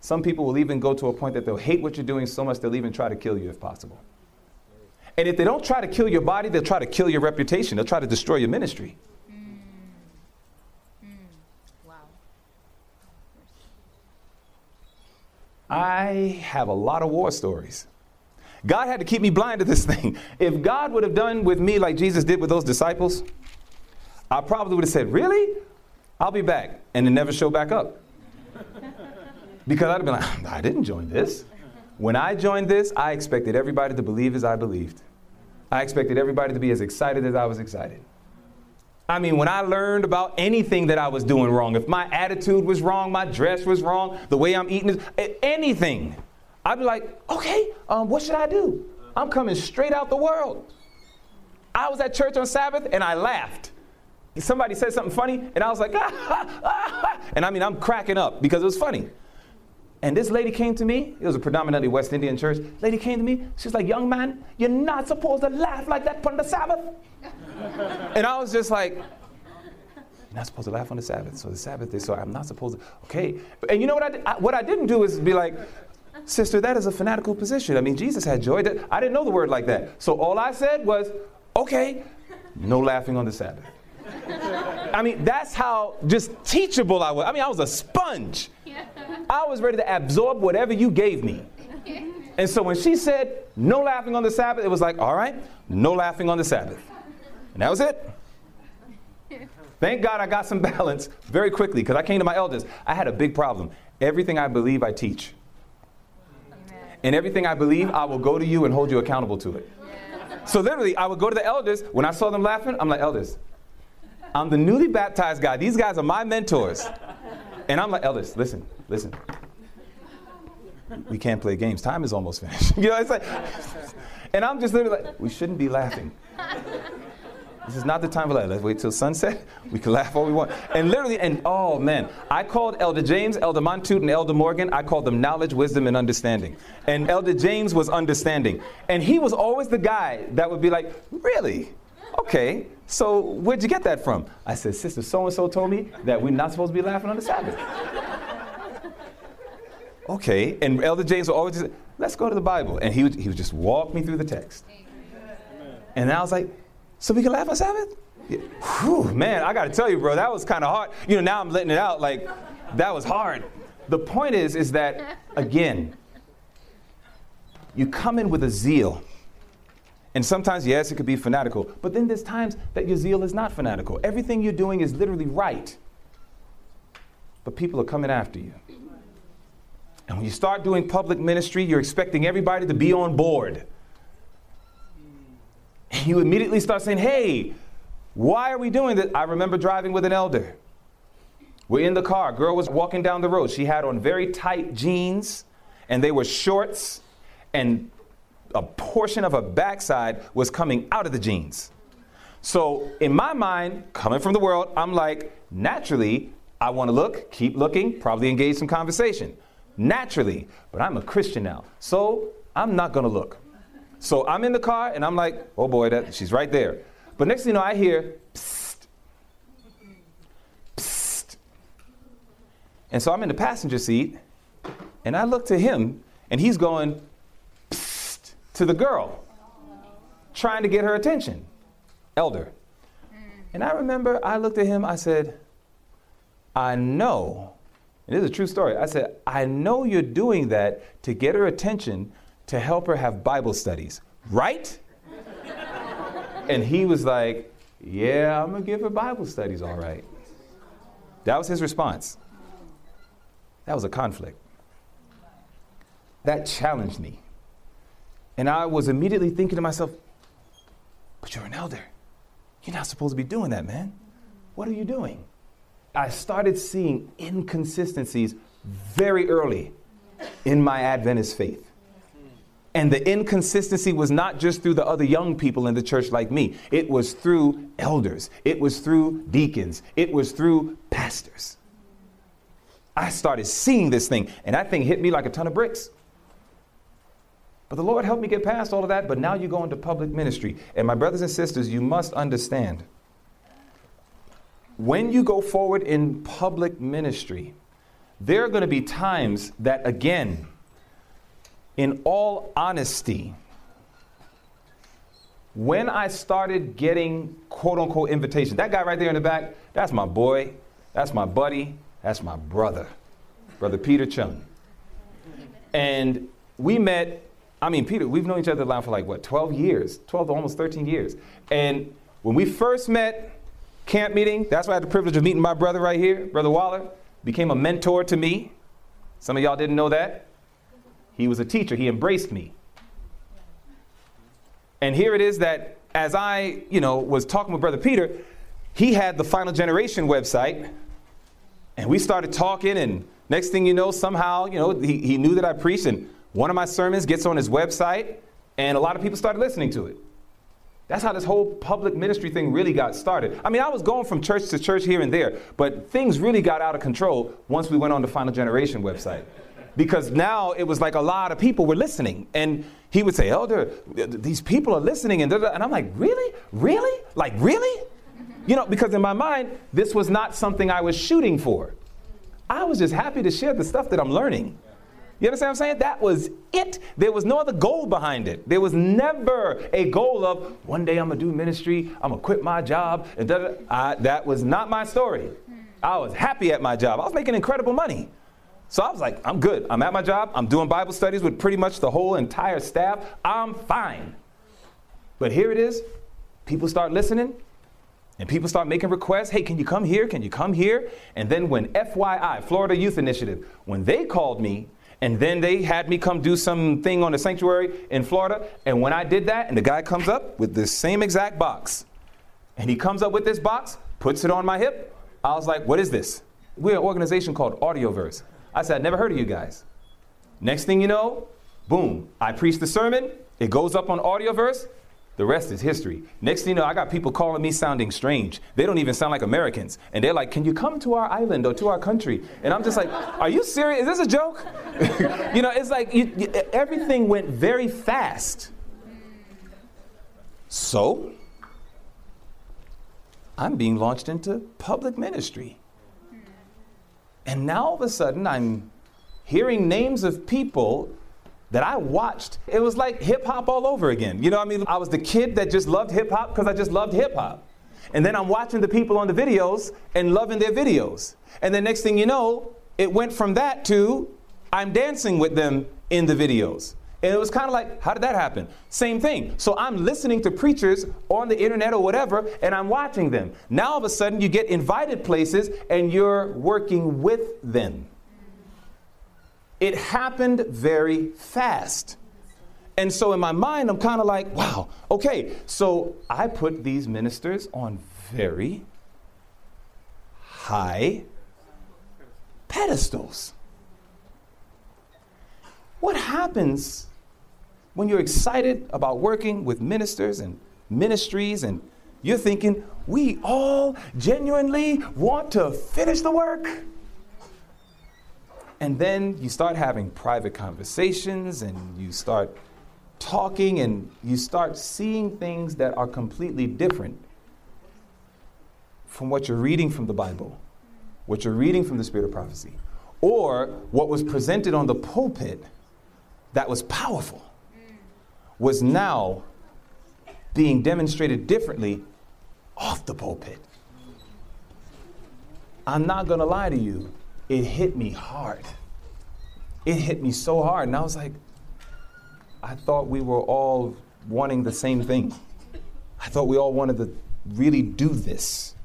some people will even go to a point that they'll hate what you're doing so much they'll even try to kill you if possible. And if they don't try to kill your body, they'll try to kill your reputation. They'll try to destroy your ministry. I have a lot of war stories. God had to keep me blind to this thing. If God would have done with me like Jesus did with those disciples, I probably would have said, Really? I'll be back. And then never show back up. Because I'd have been like, I didn't join this. When I joined this, I expected everybody to believe as I believed. I expected everybody to be as excited as I was excited. I mean, when I learned about anything that I was doing wrong, if my attitude was wrong, my dress was wrong, the way I'm eating, anything, I'd be like, okay, um, what should I do? I'm coming straight out the world. I was at church on Sabbath and I laughed. Somebody said something funny and I was like, ah, ah, ah, and I mean, I'm cracking up because it was funny. And this lady came to me. It was a predominantly West Indian church. Lady came to me. She's like, "Young man, you're not supposed to laugh like that on the Sabbath." And I was just like, "You're not supposed to laugh on the Sabbath." So the Sabbath is so I'm not supposed to. Okay. And you know what I, did? I what I didn't do is be like, "Sister, that is a fanatical position." I mean, Jesus had joy. I didn't know the word like that. So all I said was, "Okay, no laughing on the Sabbath." I mean, that's how just teachable I was. I mean, I was a sponge. I was ready to absorb whatever you gave me. And so when she said, no laughing on the Sabbath, it was like, all right, no laughing on the Sabbath. And that was it. Thank God I got some balance very quickly because I came to my elders. I had a big problem. Everything I believe, I teach. And everything I believe, I will go to you and hold you accountable to it. So literally, I would go to the elders. When I saw them laughing, I'm like, elders, I'm the newly baptized guy. These guys are my mentors. And I'm like, elders, listen, listen. We can't play games. Time is almost finished. you know, it's like, and I'm just literally like, we shouldn't be laughing. This is not the time for that. Let's wait till sunset. We can laugh all we want. And literally, and oh man, I called Elder James, Elder Montoot, and Elder Morgan. I called them knowledge, wisdom, and understanding. And Elder James was understanding. And he was always the guy that would be like, really? Okay, so where'd you get that from? I said, Sister so and so told me that we're not supposed to be laughing on the Sabbath. okay, and Elder James would always say, let's go to the Bible. And he would, he would just walk me through the text. And I was like, so we can laugh on Sabbath? Yeah. Whew, man, I got to tell you, bro, that was kind of hard. You know, now I'm letting it out like that was hard. The point is, is that again, you come in with a zeal. And sometimes, yes, it could be fanatical, but then there's times that your zeal is not fanatical. Everything you're doing is literally right. But people are coming after you. And when you start doing public ministry, you're expecting everybody to be on board. And you immediately start saying, hey, why are we doing this? I remember driving with an elder. We're in the car. Girl was walking down the road. She had on very tight jeans, and they were shorts, and a portion of her backside was coming out of the jeans. So, in my mind, coming from the world, I'm like, naturally, I want to look, keep looking, probably engage some conversation naturally. But I'm a Christian now, so I'm not going to look. So I'm in the car and I'm like, oh boy, that, she's right there. But next thing you know, I hear, psst, psst. And so I'm in the passenger seat and I look to him and he's going, psst, to the girl, trying to get her attention. Elder. And I remember I looked at him, I said, I know and this is a true story. I said, I know you're doing that to get her attention to help her have Bible studies, right? and he was like, Yeah, I'm going to give her Bible studies, all right. That was his response. That was a conflict. That challenged me. And I was immediately thinking to myself, But you're an elder. You're not supposed to be doing that, man. What are you doing? I started seeing inconsistencies very early in my Adventist faith. And the inconsistency was not just through the other young people in the church like me, it was through elders, it was through deacons, it was through pastors. I started seeing this thing, and that thing hit me like a ton of bricks. But the Lord helped me get past all of that, but now you go into public ministry. And my brothers and sisters, you must understand when you go forward in public ministry, there are going to be times that, again, in all honesty, when I started getting quote unquote invitations, that guy right there in the back, that's my boy, that's my buddy, that's my brother, Brother Peter Chung. And we met, I mean, Peter, we've known each other now for like what, 12 years, 12 almost 13 years. And when we first met, camp meeting. That's why I had the privilege of meeting my brother right here, Brother Waller. Became a mentor to me. Some of y'all didn't know that. He was a teacher, he embraced me. And here it is that as I, you know, was talking with Brother Peter, he had the Final Generation website, and we started talking, and next thing you know, somehow, you know, he, he knew that I preached, and one of my sermons gets on his website, and a lot of people started listening to it. That's how this whole public ministry thing really got started. I mean, I was going from church to church here and there, but things really got out of control once we went on the Final Generation website. Because now it was like a lot of people were listening. And he would say, Elder, these people are listening. And, and I'm like, really? Really? Like, really? You know, because in my mind, this was not something I was shooting for. I was just happy to share the stuff that I'm learning. You understand what I'm saying? That was it. There was no other goal behind it. There was never a goal of one day I'm gonna do ministry, I'm gonna quit my job, and I, that was not my story. I was happy at my job. I was making incredible money. So I was like, I'm good. I'm at my job. I'm doing Bible studies with pretty much the whole entire staff. I'm fine. But here it is. People start listening and people start making requests. Hey, can you come here? Can you come here? And then when FYI, Florida Youth Initiative, when they called me And then they had me come do something on the sanctuary in Florida. And when I did that, and the guy comes up with this same exact box, and he comes up with this box, puts it on my hip, I was like, what is this? We're an organization called Audioverse. I said, I'd never heard of you guys. Next thing you know, boom, I preach the sermon, it goes up on Audioverse, the rest is history. Next thing you know, I got people calling me sounding strange. They don't even sound like Americans. And they're like, Can you come to our island or to our country? And I'm just like, Are you serious? Is this a joke? you know, it's like you, you, everything went very fast. So, I'm being launched into public ministry. And now all of a sudden, I'm hearing names of people that I watched, it was like hip hop all over again. You know I mean? I was the kid that just loved hip hop because I just loved hip hop. And then I'm watching the people on the videos and loving their videos. And the next thing you know, it went from that to I'm dancing with them in the videos. And it was kind of like, how did that happen? Same thing. So I'm listening to preachers on the internet or whatever, and I'm watching them. Now all of a sudden, you get invited places and you're working with them. It happened very fast. And so in my mind, I'm kind of like, wow, okay. So I put these ministers on very high pedestals. What happens when you're excited about working with ministers and ministries and you're thinking, we all genuinely want to finish the work? And then you start having private conversations and you start talking and you start seeing things that are completely different from what you're reading from the Bible, what you're reading from the Spirit of Prophecy, or what was presented on the pulpit that was powerful was now being demonstrated differently off the pulpit. I'm not going to lie to you it hit me hard. It hit me so hard. And I was like, I thought we were all wanting the same thing. I thought we all wanted to really do this.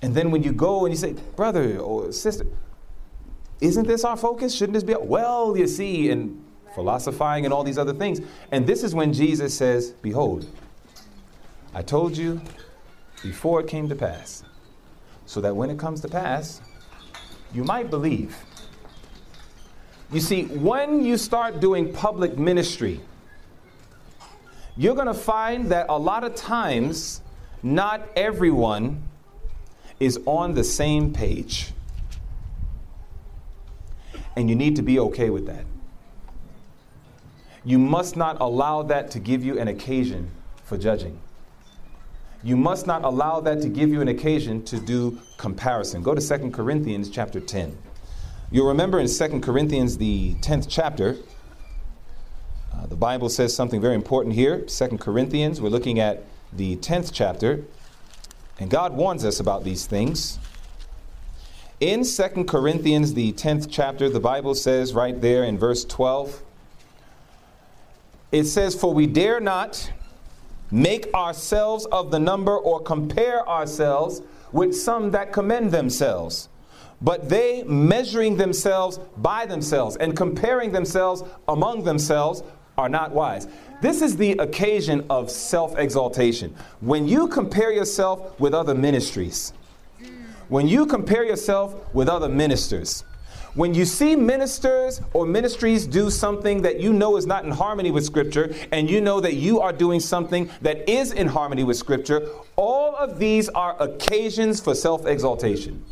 And then when you go and you say, brother or sister, isn't this our focus? Shouldn't this be? Well, you see, and philosophizing and all these other things. And this is when Jesus says, Behold, I told you before it came to pass, so that when it comes to pass, you might believe. You see, when you start doing public ministry, you're going to find that a lot of times, not everyone is on the same page. And you need to be okay with that. You must not allow that to give you an occasion for judging. You must not allow that to give you an occasion to do comparison. Go to 2 Corinthians chapter 10. You'll remember in 2 Corinthians, the 10th chapter, uh, the Bible says something very important here. 2 Corinthians, we're looking at the 10th chapter, and God warns us about these things. In 2 Corinthians, the 10th chapter, the Bible says right there in verse 12, it says, For we dare not make ourselves of the number or compare ourselves with some that commend themselves. But they, measuring themselves by themselves and comparing themselves among themselves, are not wise. This is the occasion of self exaltation. When you compare yourself with other ministries, when you compare yourself with other ministers, when you see ministers or ministries do something that you know is not in harmony with Scripture, and you know that you are doing something that is in harmony with Scripture, all of these are occasions for self exaltation.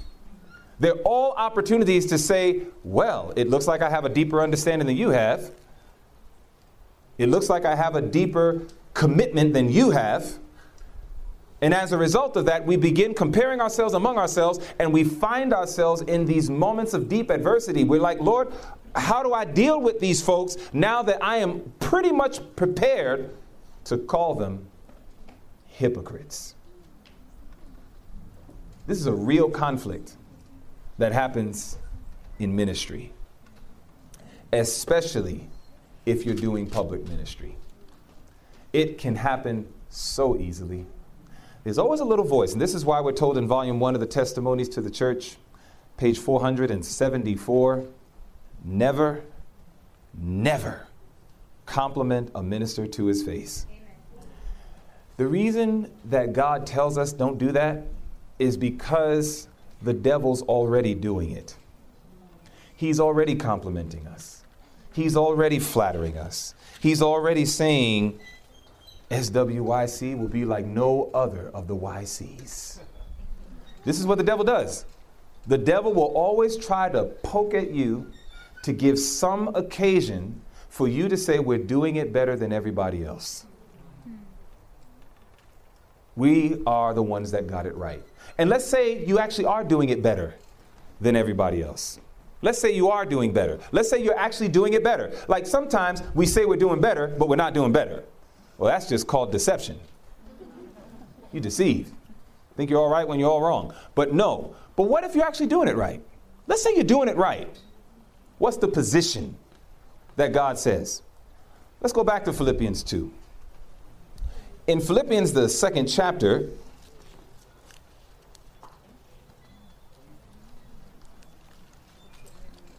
They're all opportunities to say, well, it looks like I have a deeper understanding than you have. It looks like I have a deeper commitment than you have. And as a result of that, we begin comparing ourselves among ourselves and we find ourselves in these moments of deep adversity. We're like, Lord, how do I deal with these folks now that I am pretty much prepared to call them hypocrites? This is a real conflict that happens in ministry, especially if you're doing public ministry. It can happen so easily there's always a little voice, and this is why we're told in volume one of the testimonies to the church, page 474 never never compliment a minister to his face. The reason that God tells us don't do that is because the devil's already doing it. He's already complimenting us. He's already flattering us. He's already saying, SWYC will be like no other of the YCs. This is what the devil does. The devil will always try to poke at you to give some occasion for you to say, We're doing it better than everybody else. We are the ones that got it right. And let's say you actually are doing it better than everybody else. Let's say you are doing better. Let's say you're actually doing it better. Like sometimes we say we're doing better, but we're not doing better. Well, that's just called deception. You deceive. Think you're all right when you're all wrong. But no. But what if you're actually doing it right? Let's say you're doing it right. What's the position that God says? Let's go back to Philippians 2. In Philippians, the second chapter,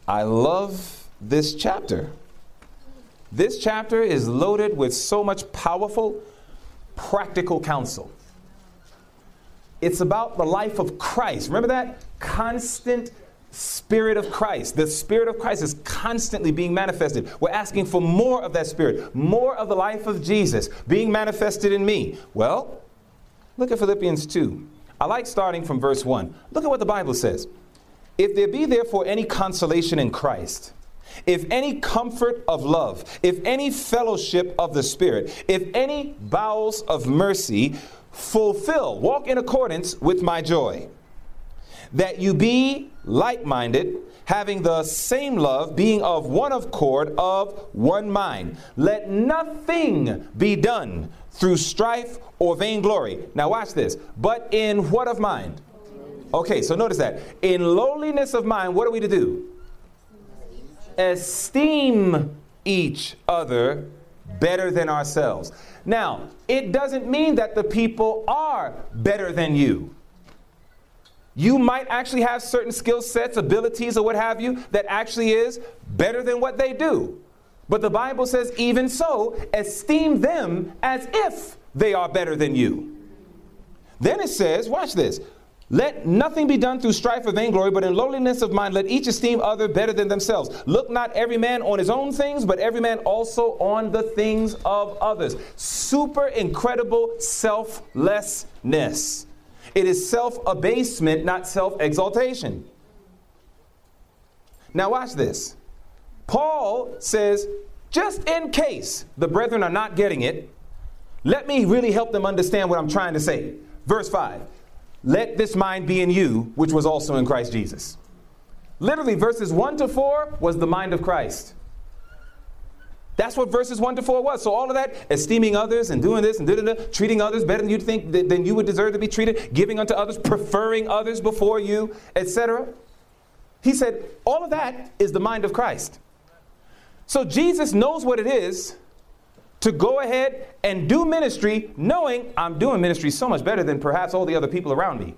I love this chapter. This chapter is loaded with so much powerful, practical counsel. It's about the life of Christ. Remember that? Constant Spirit of Christ. The Spirit of Christ is constantly being manifested. We're asking for more of that Spirit, more of the life of Jesus being manifested in me. Well, look at Philippians 2. I like starting from verse 1. Look at what the Bible says. If there be therefore any consolation in Christ, if any comfort of love, if any fellowship of the Spirit, if any bowels of mercy, fulfill, walk in accordance with my joy. That you be like minded, having the same love, being of one accord, of one mind. Let nothing be done through strife or vainglory. Now, watch this. But in what of mind? Okay, so notice that. In lowliness of mind, what are we to do? Esteem each other better than ourselves. Now, it doesn't mean that the people are better than you. You might actually have certain skill sets, abilities, or what have you that actually is better than what they do. But the Bible says, even so, esteem them as if they are better than you. Then it says, watch this let nothing be done through strife or vainglory, but in lowliness of mind, let each esteem other better than themselves. Look not every man on his own things, but every man also on the things of others. Super incredible selflessness. It is self abasement, not self exaltation. Now, watch this. Paul says, just in case the brethren are not getting it, let me really help them understand what I'm trying to say. Verse 5 let this mind be in you, which was also in Christ Jesus. Literally, verses 1 to 4 was the mind of Christ. That's what verses 1 to 4 was. So, all of that, esteeming others and doing this and da, da, treating others better than you think than you would deserve to be treated, giving unto others, preferring others before you, etc. He said, all of that is the mind of Christ. So, Jesus knows what it is to go ahead and do ministry knowing I'm doing ministry so much better than perhaps all the other people around me.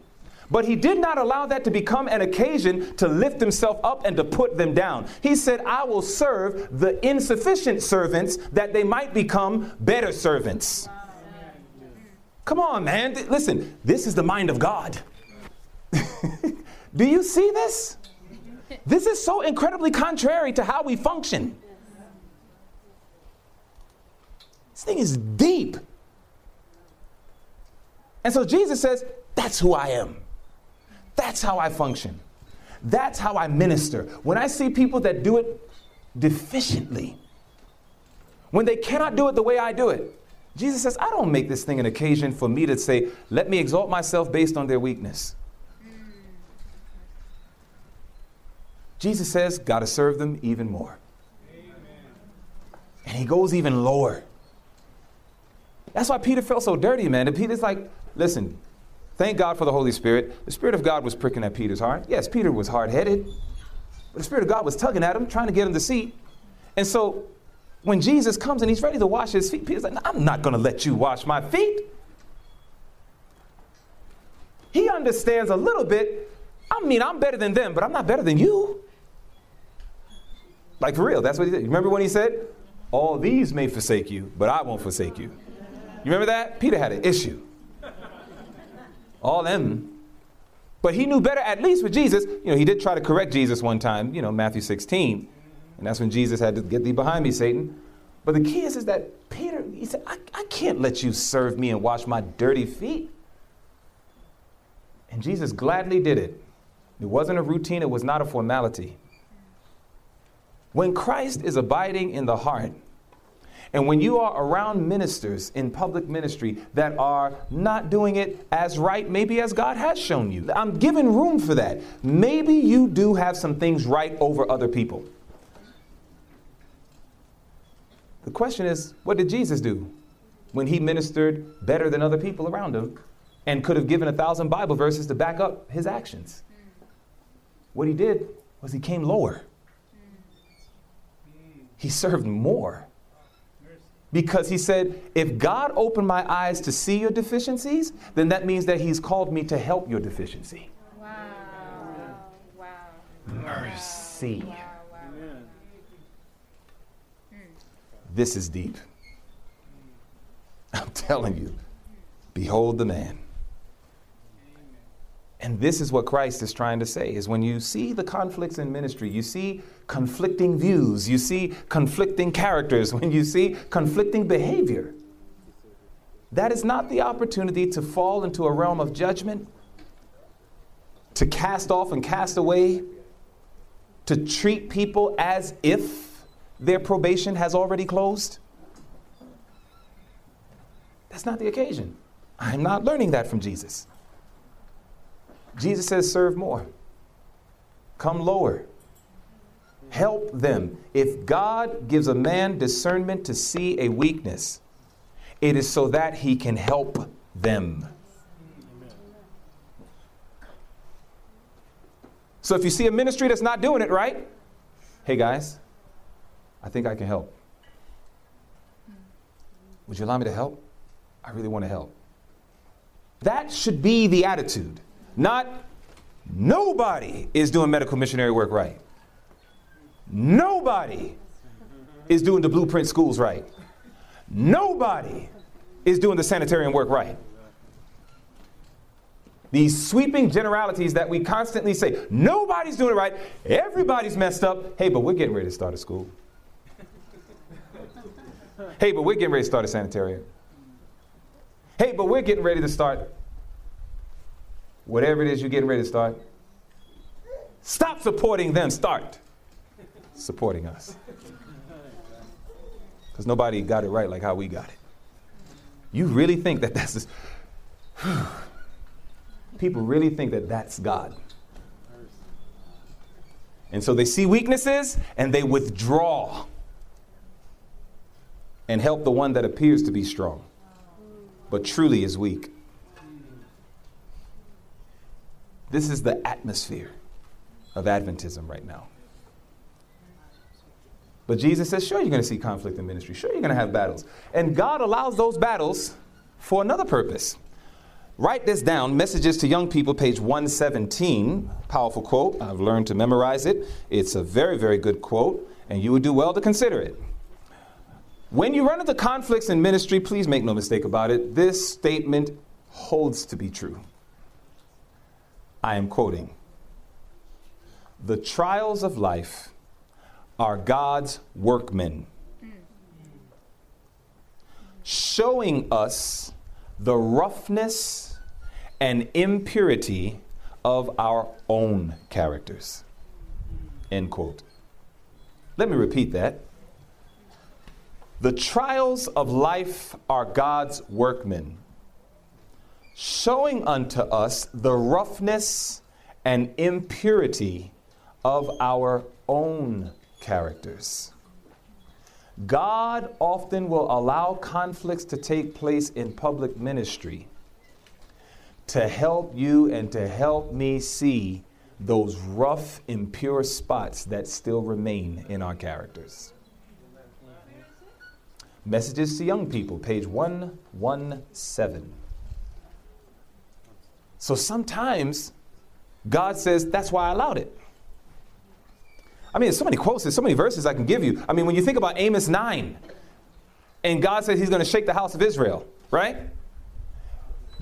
But he did not allow that to become an occasion to lift himself up and to put them down. He said, I will serve the insufficient servants that they might become better servants. Come on, man. Listen, this is the mind of God. Do you see this? This is so incredibly contrary to how we function. This thing is deep. And so Jesus says, That's who I am. That's how I function. That's how I minister. When I see people that do it deficiently, when they cannot do it the way I do it, Jesus says, I don't make this thing an occasion for me to say, let me exalt myself based on their weakness. Jesus says, got to serve them even more. Amen. And he goes even lower. That's why Peter felt so dirty, man. And Peter's like, listen, thank God for the Holy Spirit. The Spirit of God was pricking at Peter's heart. Yes, Peter was hard headed, but the Spirit of God was tugging at him, trying to get him to see. And so when Jesus comes and he's ready to wash his feet, Peter's like, I'm not going to let you wash my feet. He understands a little bit. I mean, I'm better than them, but I'm not better than you. Like for real, that's what he did. Remember when he said, All these may forsake you, but I won't forsake you. You remember that? Peter had an issue. All them. But he knew better, at least with Jesus. You know, he did try to correct Jesus one time, you know, Matthew 16. And that's when Jesus had to get thee behind me, Satan. But the key is, is that Peter, he said, I, I can't let you serve me and wash my dirty feet. And Jesus gladly did it. It wasn't a routine, it was not a formality. When Christ is abiding in the heart, and when you are around ministers in public ministry that are not doing it as right, maybe as God has shown you, I'm giving room for that. Maybe you do have some things right over other people. The question is, what did Jesus do when he ministered better than other people around him and could have given a thousand Bible verses to back up his actions? What he did was he came lower. He served more. Because he said, if God opened my eyes to see your deficiencies, then that means that he's called me to help your deficiency. Wow. Wow. Mercy. Wow. Hmm. This is deep. I'm telling you, behold the man. And this is what Christ is trying to say is when you see the conflicts in ministry, you see conflicting views, you see conflicting characters, when you see conflicting behavior, that is not the opportunity to fall into a realm of judgment, to cast off and cast away, to treat people as if their probation has already closed. That's not the occasion. I'm not learning that from Jesus. Jesus says, serve more, come lower, help them. If God gives a man discernment to see a weakness, it is so that he can help them. So if you see a ministry that's not doing it right, hey guys, I think I can help. Would you allow me to help? I really want to help. That should be the attitude. Not nobody is doing medical missionary work right. Nobody is doing the blueprint schools right. Nobody is doing the sanitarium work right. These sweeping generalities that we constantly say, nobody's doing it right, everybody's messed up. Hey, but we're getting ready to start a school. hey, but we're getting ready to start a sanitarium. Hey, but we're getting ready to start whatever it is you're getting ready to start, stop supporting them, start supporting us. Because nobody got it right like how we got it. You really think that that's. Just, people really think that that's God. And so they see weaknesses and they withdraw and help the one that appears to be strong, but truly is weak. This is the atmosphere of Adventism right now. But Jesus says, sure, you're going to see conflict in ministry. Sure, you're going to have battles. And God allows those battles for another purpose. Write this down Messages to Young People, page 117. Powerful quote. I've learned to memorize it. It's a very, very good quote, and you would do well to consider it. When you run into conflicts in ministry, please make no mistake about it, this statement holds to be true. I am quoting The trials of life are God's workmen, showing us the roughness and impurity of our own characters. End quote. Let me repeat that. The trials of life are God's workmen showing unto us the roughness and impurity of our own characters. God often will allow conflicts to take place in public ministry to help you and to help me see those rough, impure spots that still remain in our characters. Messages to Young People, page 117. So sometimes God says, That's why I allowed it. I mean, there's so many quotes, there's so many verses I can give you. I mean, when you think about Amos 9, and God says he's going to shake the house of Israel, right?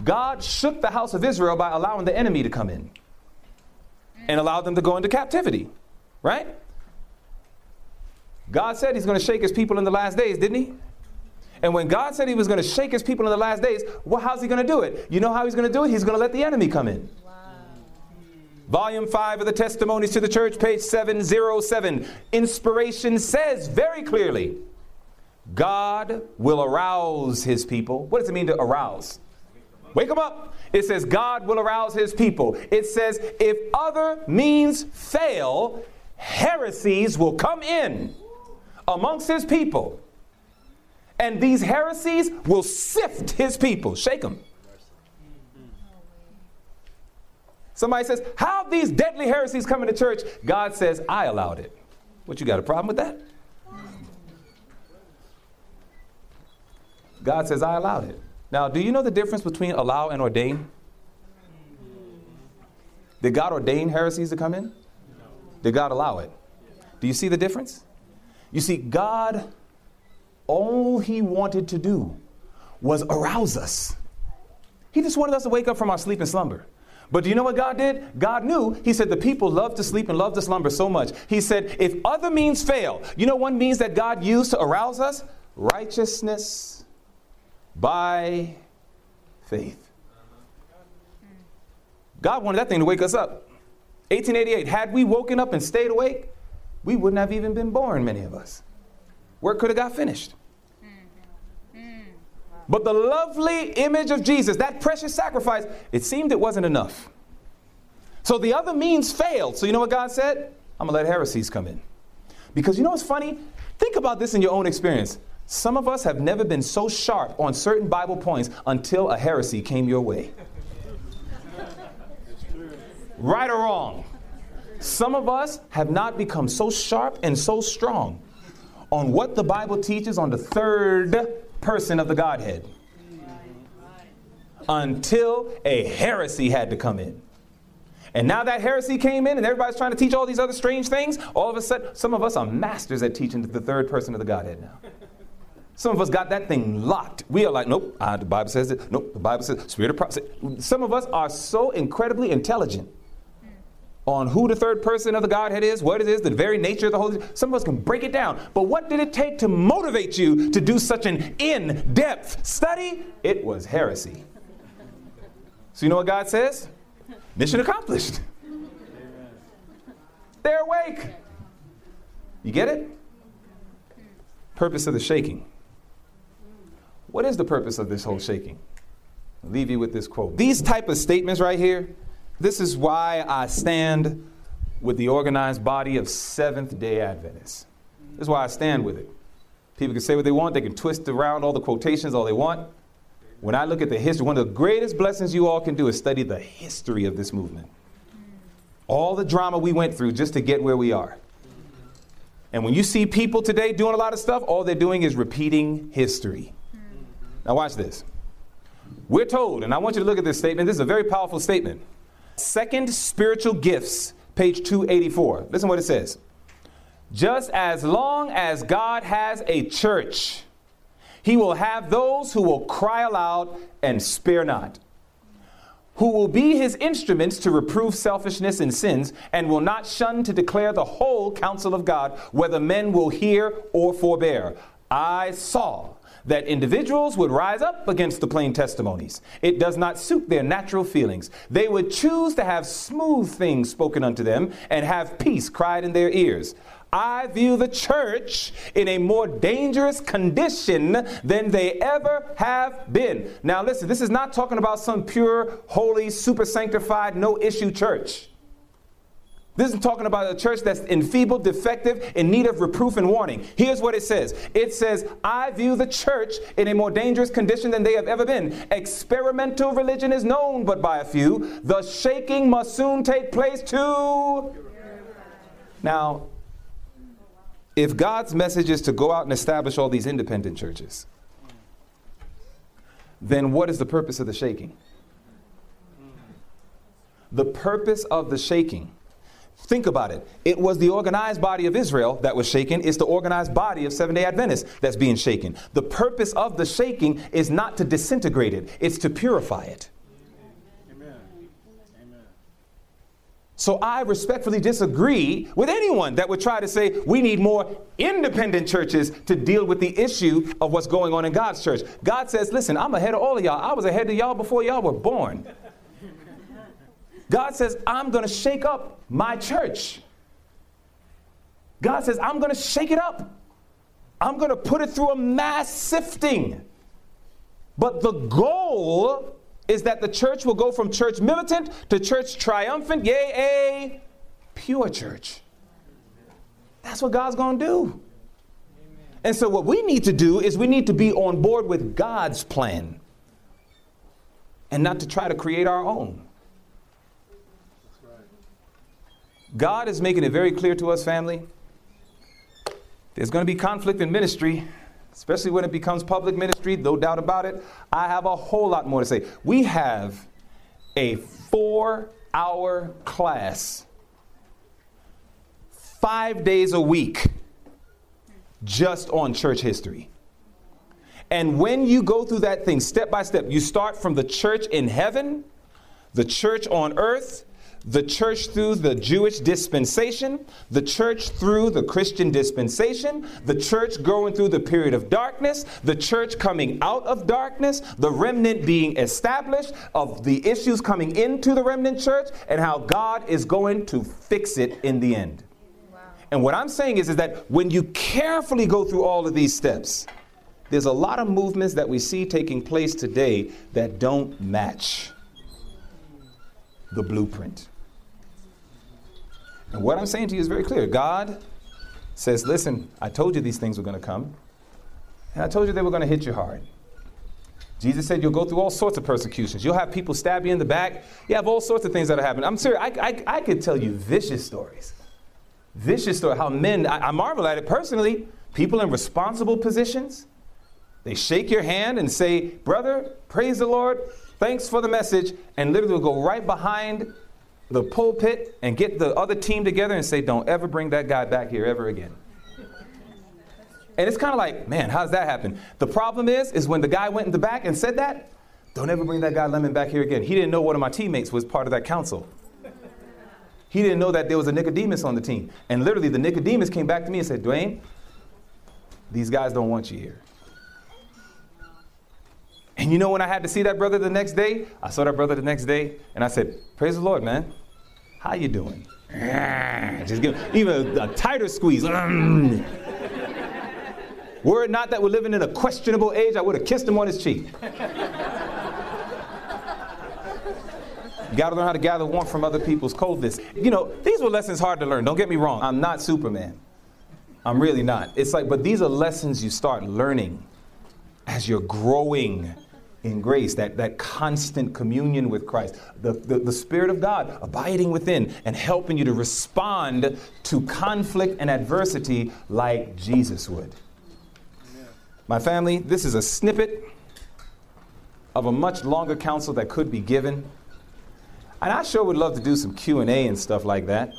God shook the house of Israel by allowing the enemy to come in and allowed them to go into captivity, right? God said he's going to shake his people in the last days, didn't he? And when God said he was going to shake his people in the last days, well, how's he going to do it? You know how he's going to do it? He's going to let the enemy come in. Wow. Volume 5 of the Testimonies to the Church, page 707. Inspiration says very clearly God will arouse his people. What does it mean to arouse? Wake them up. It says God will arouse his people. It says if other means fail, heresies will come in amongst his people. And these heresies will sift his people, shake them. Somebody says, How these deadly heresies come into church? God says, I allowed it. What, you got a problem with that? God says, I allowed it. Now, do you know the difference between allow and ordain? Did God ordain heresies to come in? Did God allow it? Do you see the difference? You see, God, all He wanted to do was arouse us. He just wanted us to wake up from our sleep and slumber. But do you know what God did? God knew. He said the people love to sleep and love to slumber so much. He said, if other means fail, you know one means that God used to arouse us? Righteousness by faith. God wanted that thing to wake us up. 1888, had we woken up and stayed awake, we wouldn't have even been born, many of us. Work could have got finished. Mm-hmm. But the lovely image of Jesus, that precious sacrifice, it seemed it wasn't enough. So the other means failed. So you know what God said? I'm going to let heresies come in. Because you know what's funny? Think about this in your own experience. Some of us have never been so sharp on certain Bible points until a heresy came your way. right or wrong. Some of us have not become so sharp and so strong on what the Bible teaches on the third person of the Godhead until a heresy had to come in. And now that heresy came in and everybody's trying to teach all these other strange things, all of a sudden, some of us are masters at teaching the third person of the Godhead now. Some of us got that thing locked. We are like, nope, uh, the Bible says it. Nope, the Bible says spirit of prophecy. Some of us are so incredibly intelligent on who the third person of the Godhead is, what it is, the very nature of the Holy Spirit. Some of us can break it down. But what did it take to motivate you to do such an in depth study? It was heresy. So, you know what God says? Mission accomplished. They're awake. You get it? Purpose of the shaking. What is the purpose of this whole shaking? I'll leave you with this quote. These type of statements right here, this is why I stand with the organized body of Seventh day Adventists. This is why I stand with it. People can say what they want, they can twist around all the quotations all they want. When I look at the history, one of the greatest blessings you all can do is study the history of this movement. All the drama we went through just to get where we are. And when you see people today doing a lot of stuff, all they're doing is repeating history. Now, watch this. We're told, and I want you to look at this statement. This is a very powerful statement. Second spiritual gifts, page 284. Listen what it says. Just as long as God has a church, he will have those who will cry aloud and spare not, who will be his instruments to reprove selfishness and sins, and will not shun to declare the whole counsel of God, whether men will hear or forbear. I saw that individuals would rise up against the plain testimonies. It does not suit their natural feelings. They would choose to have smooth things spoken unto them and have peace cried in their ears. I view the church in a more dangerous condition than they ever have been. Now, listen, this is not talking about some pure, holy, super sanctified, no issue church. This is talking about a church that's enfeebled, defective, in need of reproof and warning. Here's what it says it says, I view the church in a more dangerous condition than they have ever been. Experimental religion is known but by a few. The shaking must soon take place too. Now, if God's message is to go out and establish all these independent churches, then what is the purpose of the shaking? The purpose of the shaking Think about it. It was the organized body of Israel that was shaken. It's the organized body of Seventh day Adventists that's being shaken. The purpose of the shaking is not to disintegrate it, it's to purify it. So I respectfully disagree with anyone that would try to say we need more independent churches to deal with the issue of what's going on in God's church. God says, listen, I'm ahead of all of y'all. I was ahead of y'all before y'all were born. God says, I'm going to shake up my church. God says, I'm going to shake it up. I'm going to put it through a mass sifting. But the goal is that the church will go from church militant to church triumphant, yea, a pure church. That's what God's going to do. And so, what we need to do is we need to be on board with God's plan and not to try to create our own. God is making it very clear to us, family. There's going to be conflict in ministry especially when it becomes public ministry, no doubt about it. I have a whole lot more to say. We have a four hour class, five days a week, just on church history. And when you go through that thing step by step, you start from the church in heaven, the church on earth, the church through the Jewish dispensation, the church through the Christian dispensation, the church going through the period of darkness, the church coming out of darkness, the remnant being established, of the issues coming into the remnant church, and how God is going to fix it in the end. Wow. And what I'm saying is, is that when you carefully go through all of these steps, there's a lot of movements that we see taking place today that don't match the blueprint. And what I'm saying to you is very clear. God says, Listen, I told you these things were going to come, and I told you they were going to hit you hard. Jesus said you'll go through all sorts of persecutions. You'll have people stab you in the back. You have all sorts of things that happen. I'm serious. I, I, I could tell you vicious stories. Vicious story. How men, I, I marvel at it personally. People in responsible positions, they shake your hand and say, Brother, praise the Lord. Thanks for the message. And literally go right behind the pulpit and get the other team together and say, don't ever bring that guy back here ever again. And it's kind of like, man, how does that happen? The problem is, is when the guy went in the back and said that, don't ever bring that guy Lemon back here again. He didn't know one of my teammates was part of that council. He didn't know that there was a Nicodemus on the team. And literally, the Nicodemus came back to me and said, Dwayne, these guys don't want you here. And you know when I had to see that brother the next day? I saw that brother the next day and I said, Praise the Lord, man. How you doing? Ah, just give even a, tighter squeeze. Um. Were it not that we're living in a questionable age, I would have kissed him on his cheek. You gotta learn how to gather warmth from other people's coldness. You know, these were lessons hard to learn. Don't get me wrong. I'm not Superman. I'm really not. It's like, but these are lessons you start learning as you're growing in grace, that, that constant communion with Christ, the, the, the, Spirit of God abiding within and helping you to respond to conflict and adversity like Jesus would. My family, this is a snippet of a much longer counsel that could be given. And I sure would love to do some Q&A and stuff like that.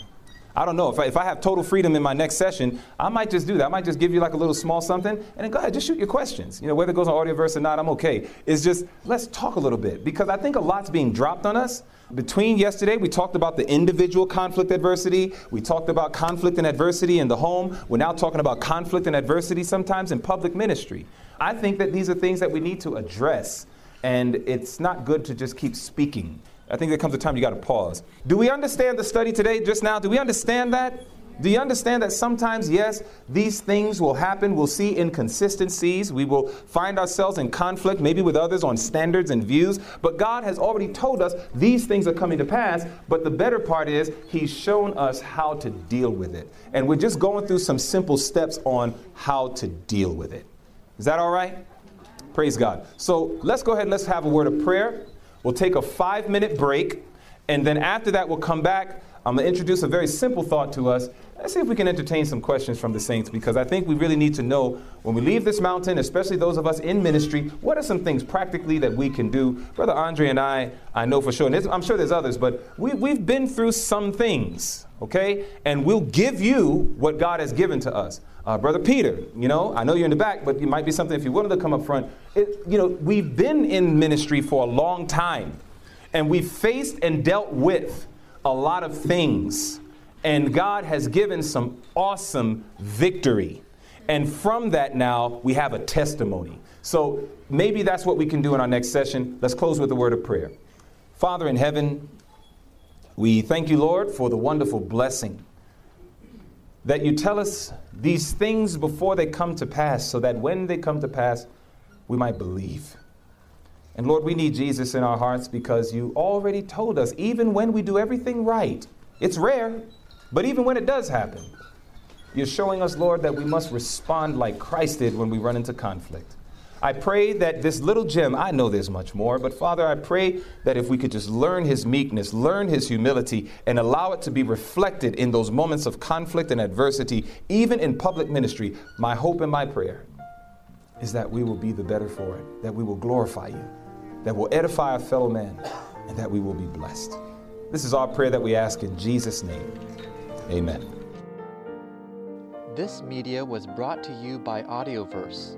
I don't know. If I, if I have total freedom in my next session, I might just do that. I might just give you like a little small something and then go ahead, just shoot your questions. You know, whether it goes on Audioverse or not, I'm okay. It's just, let's talk a little bit because I think a lot's being dropped on us. Between yesterday, we talked about the individual conflict adversity. We talked about conflict and adversity in the home. We're now talking about conflict and adversity sometimes in public ministry. I think that these are things that we need to address, and it's not good to just keep speaking. I think there comes a time you got to pause. Do we understand the study today just now? Do we understand that? Do you understand that sometimes, yes, these things will happen? We'll see inconsistencies. We will find ourselves in conflict, maybe with others on standards and views. But God has already told us these things are coming to pass. But the better part is, He's shown us how to deal with it. And we're just going through some simple steps on how to deal with it. Is that all right? Praise God. So let's go ahead and let's have a word of prayer. We'll take a five minute break, and then after that, we'll come back. I'm going to introduce a very simple thought to us. Let's see if we can entertain some questions from the saints because I think we really need to know when we leave this mountain, especially those of us in ministry, what are some things practically that we can do? Brother Andre and I, I know for sure, and I'm sure there's others, but we, we've been through some things, okay? And we'll give you what God has given to us. Uh, Brother Peter, you know, I know you're in the back, but it might be something if you wanted to come up front. It, you know, we've been in ministry for a long time, and we've faced and dealt with a lot of things. And God has given some awesome victory. And from that, now we have a testimony. So maybe that's what we can do in our next session. Let's close with a word of prayer. Father in heaven, we thank you, Lord, for the wonderful blessing that you tell us these things before they come to pass, so that when they come to pass, we might believe. And Lord, we need Jesus in our hearts because you already told us, even when we do everything right, it's rare, but even when it does happen, you're showing us, Lord, that we must respond like Christ did when we run into conflict. I pray that this little gem, I know there's much more, but Father, I pray that if we could just learn his meekness, learn his humility, and allow it to be reflected in those moments of conflict and adversity, even in public ministry, my hope and my prayer is that we will be the better for it, that we will glorify you, that we will edify our fellow man, and that we will be blessed. This is our prayer that we ask in Jesus' name. Amen. This media was brought to you by Audioverse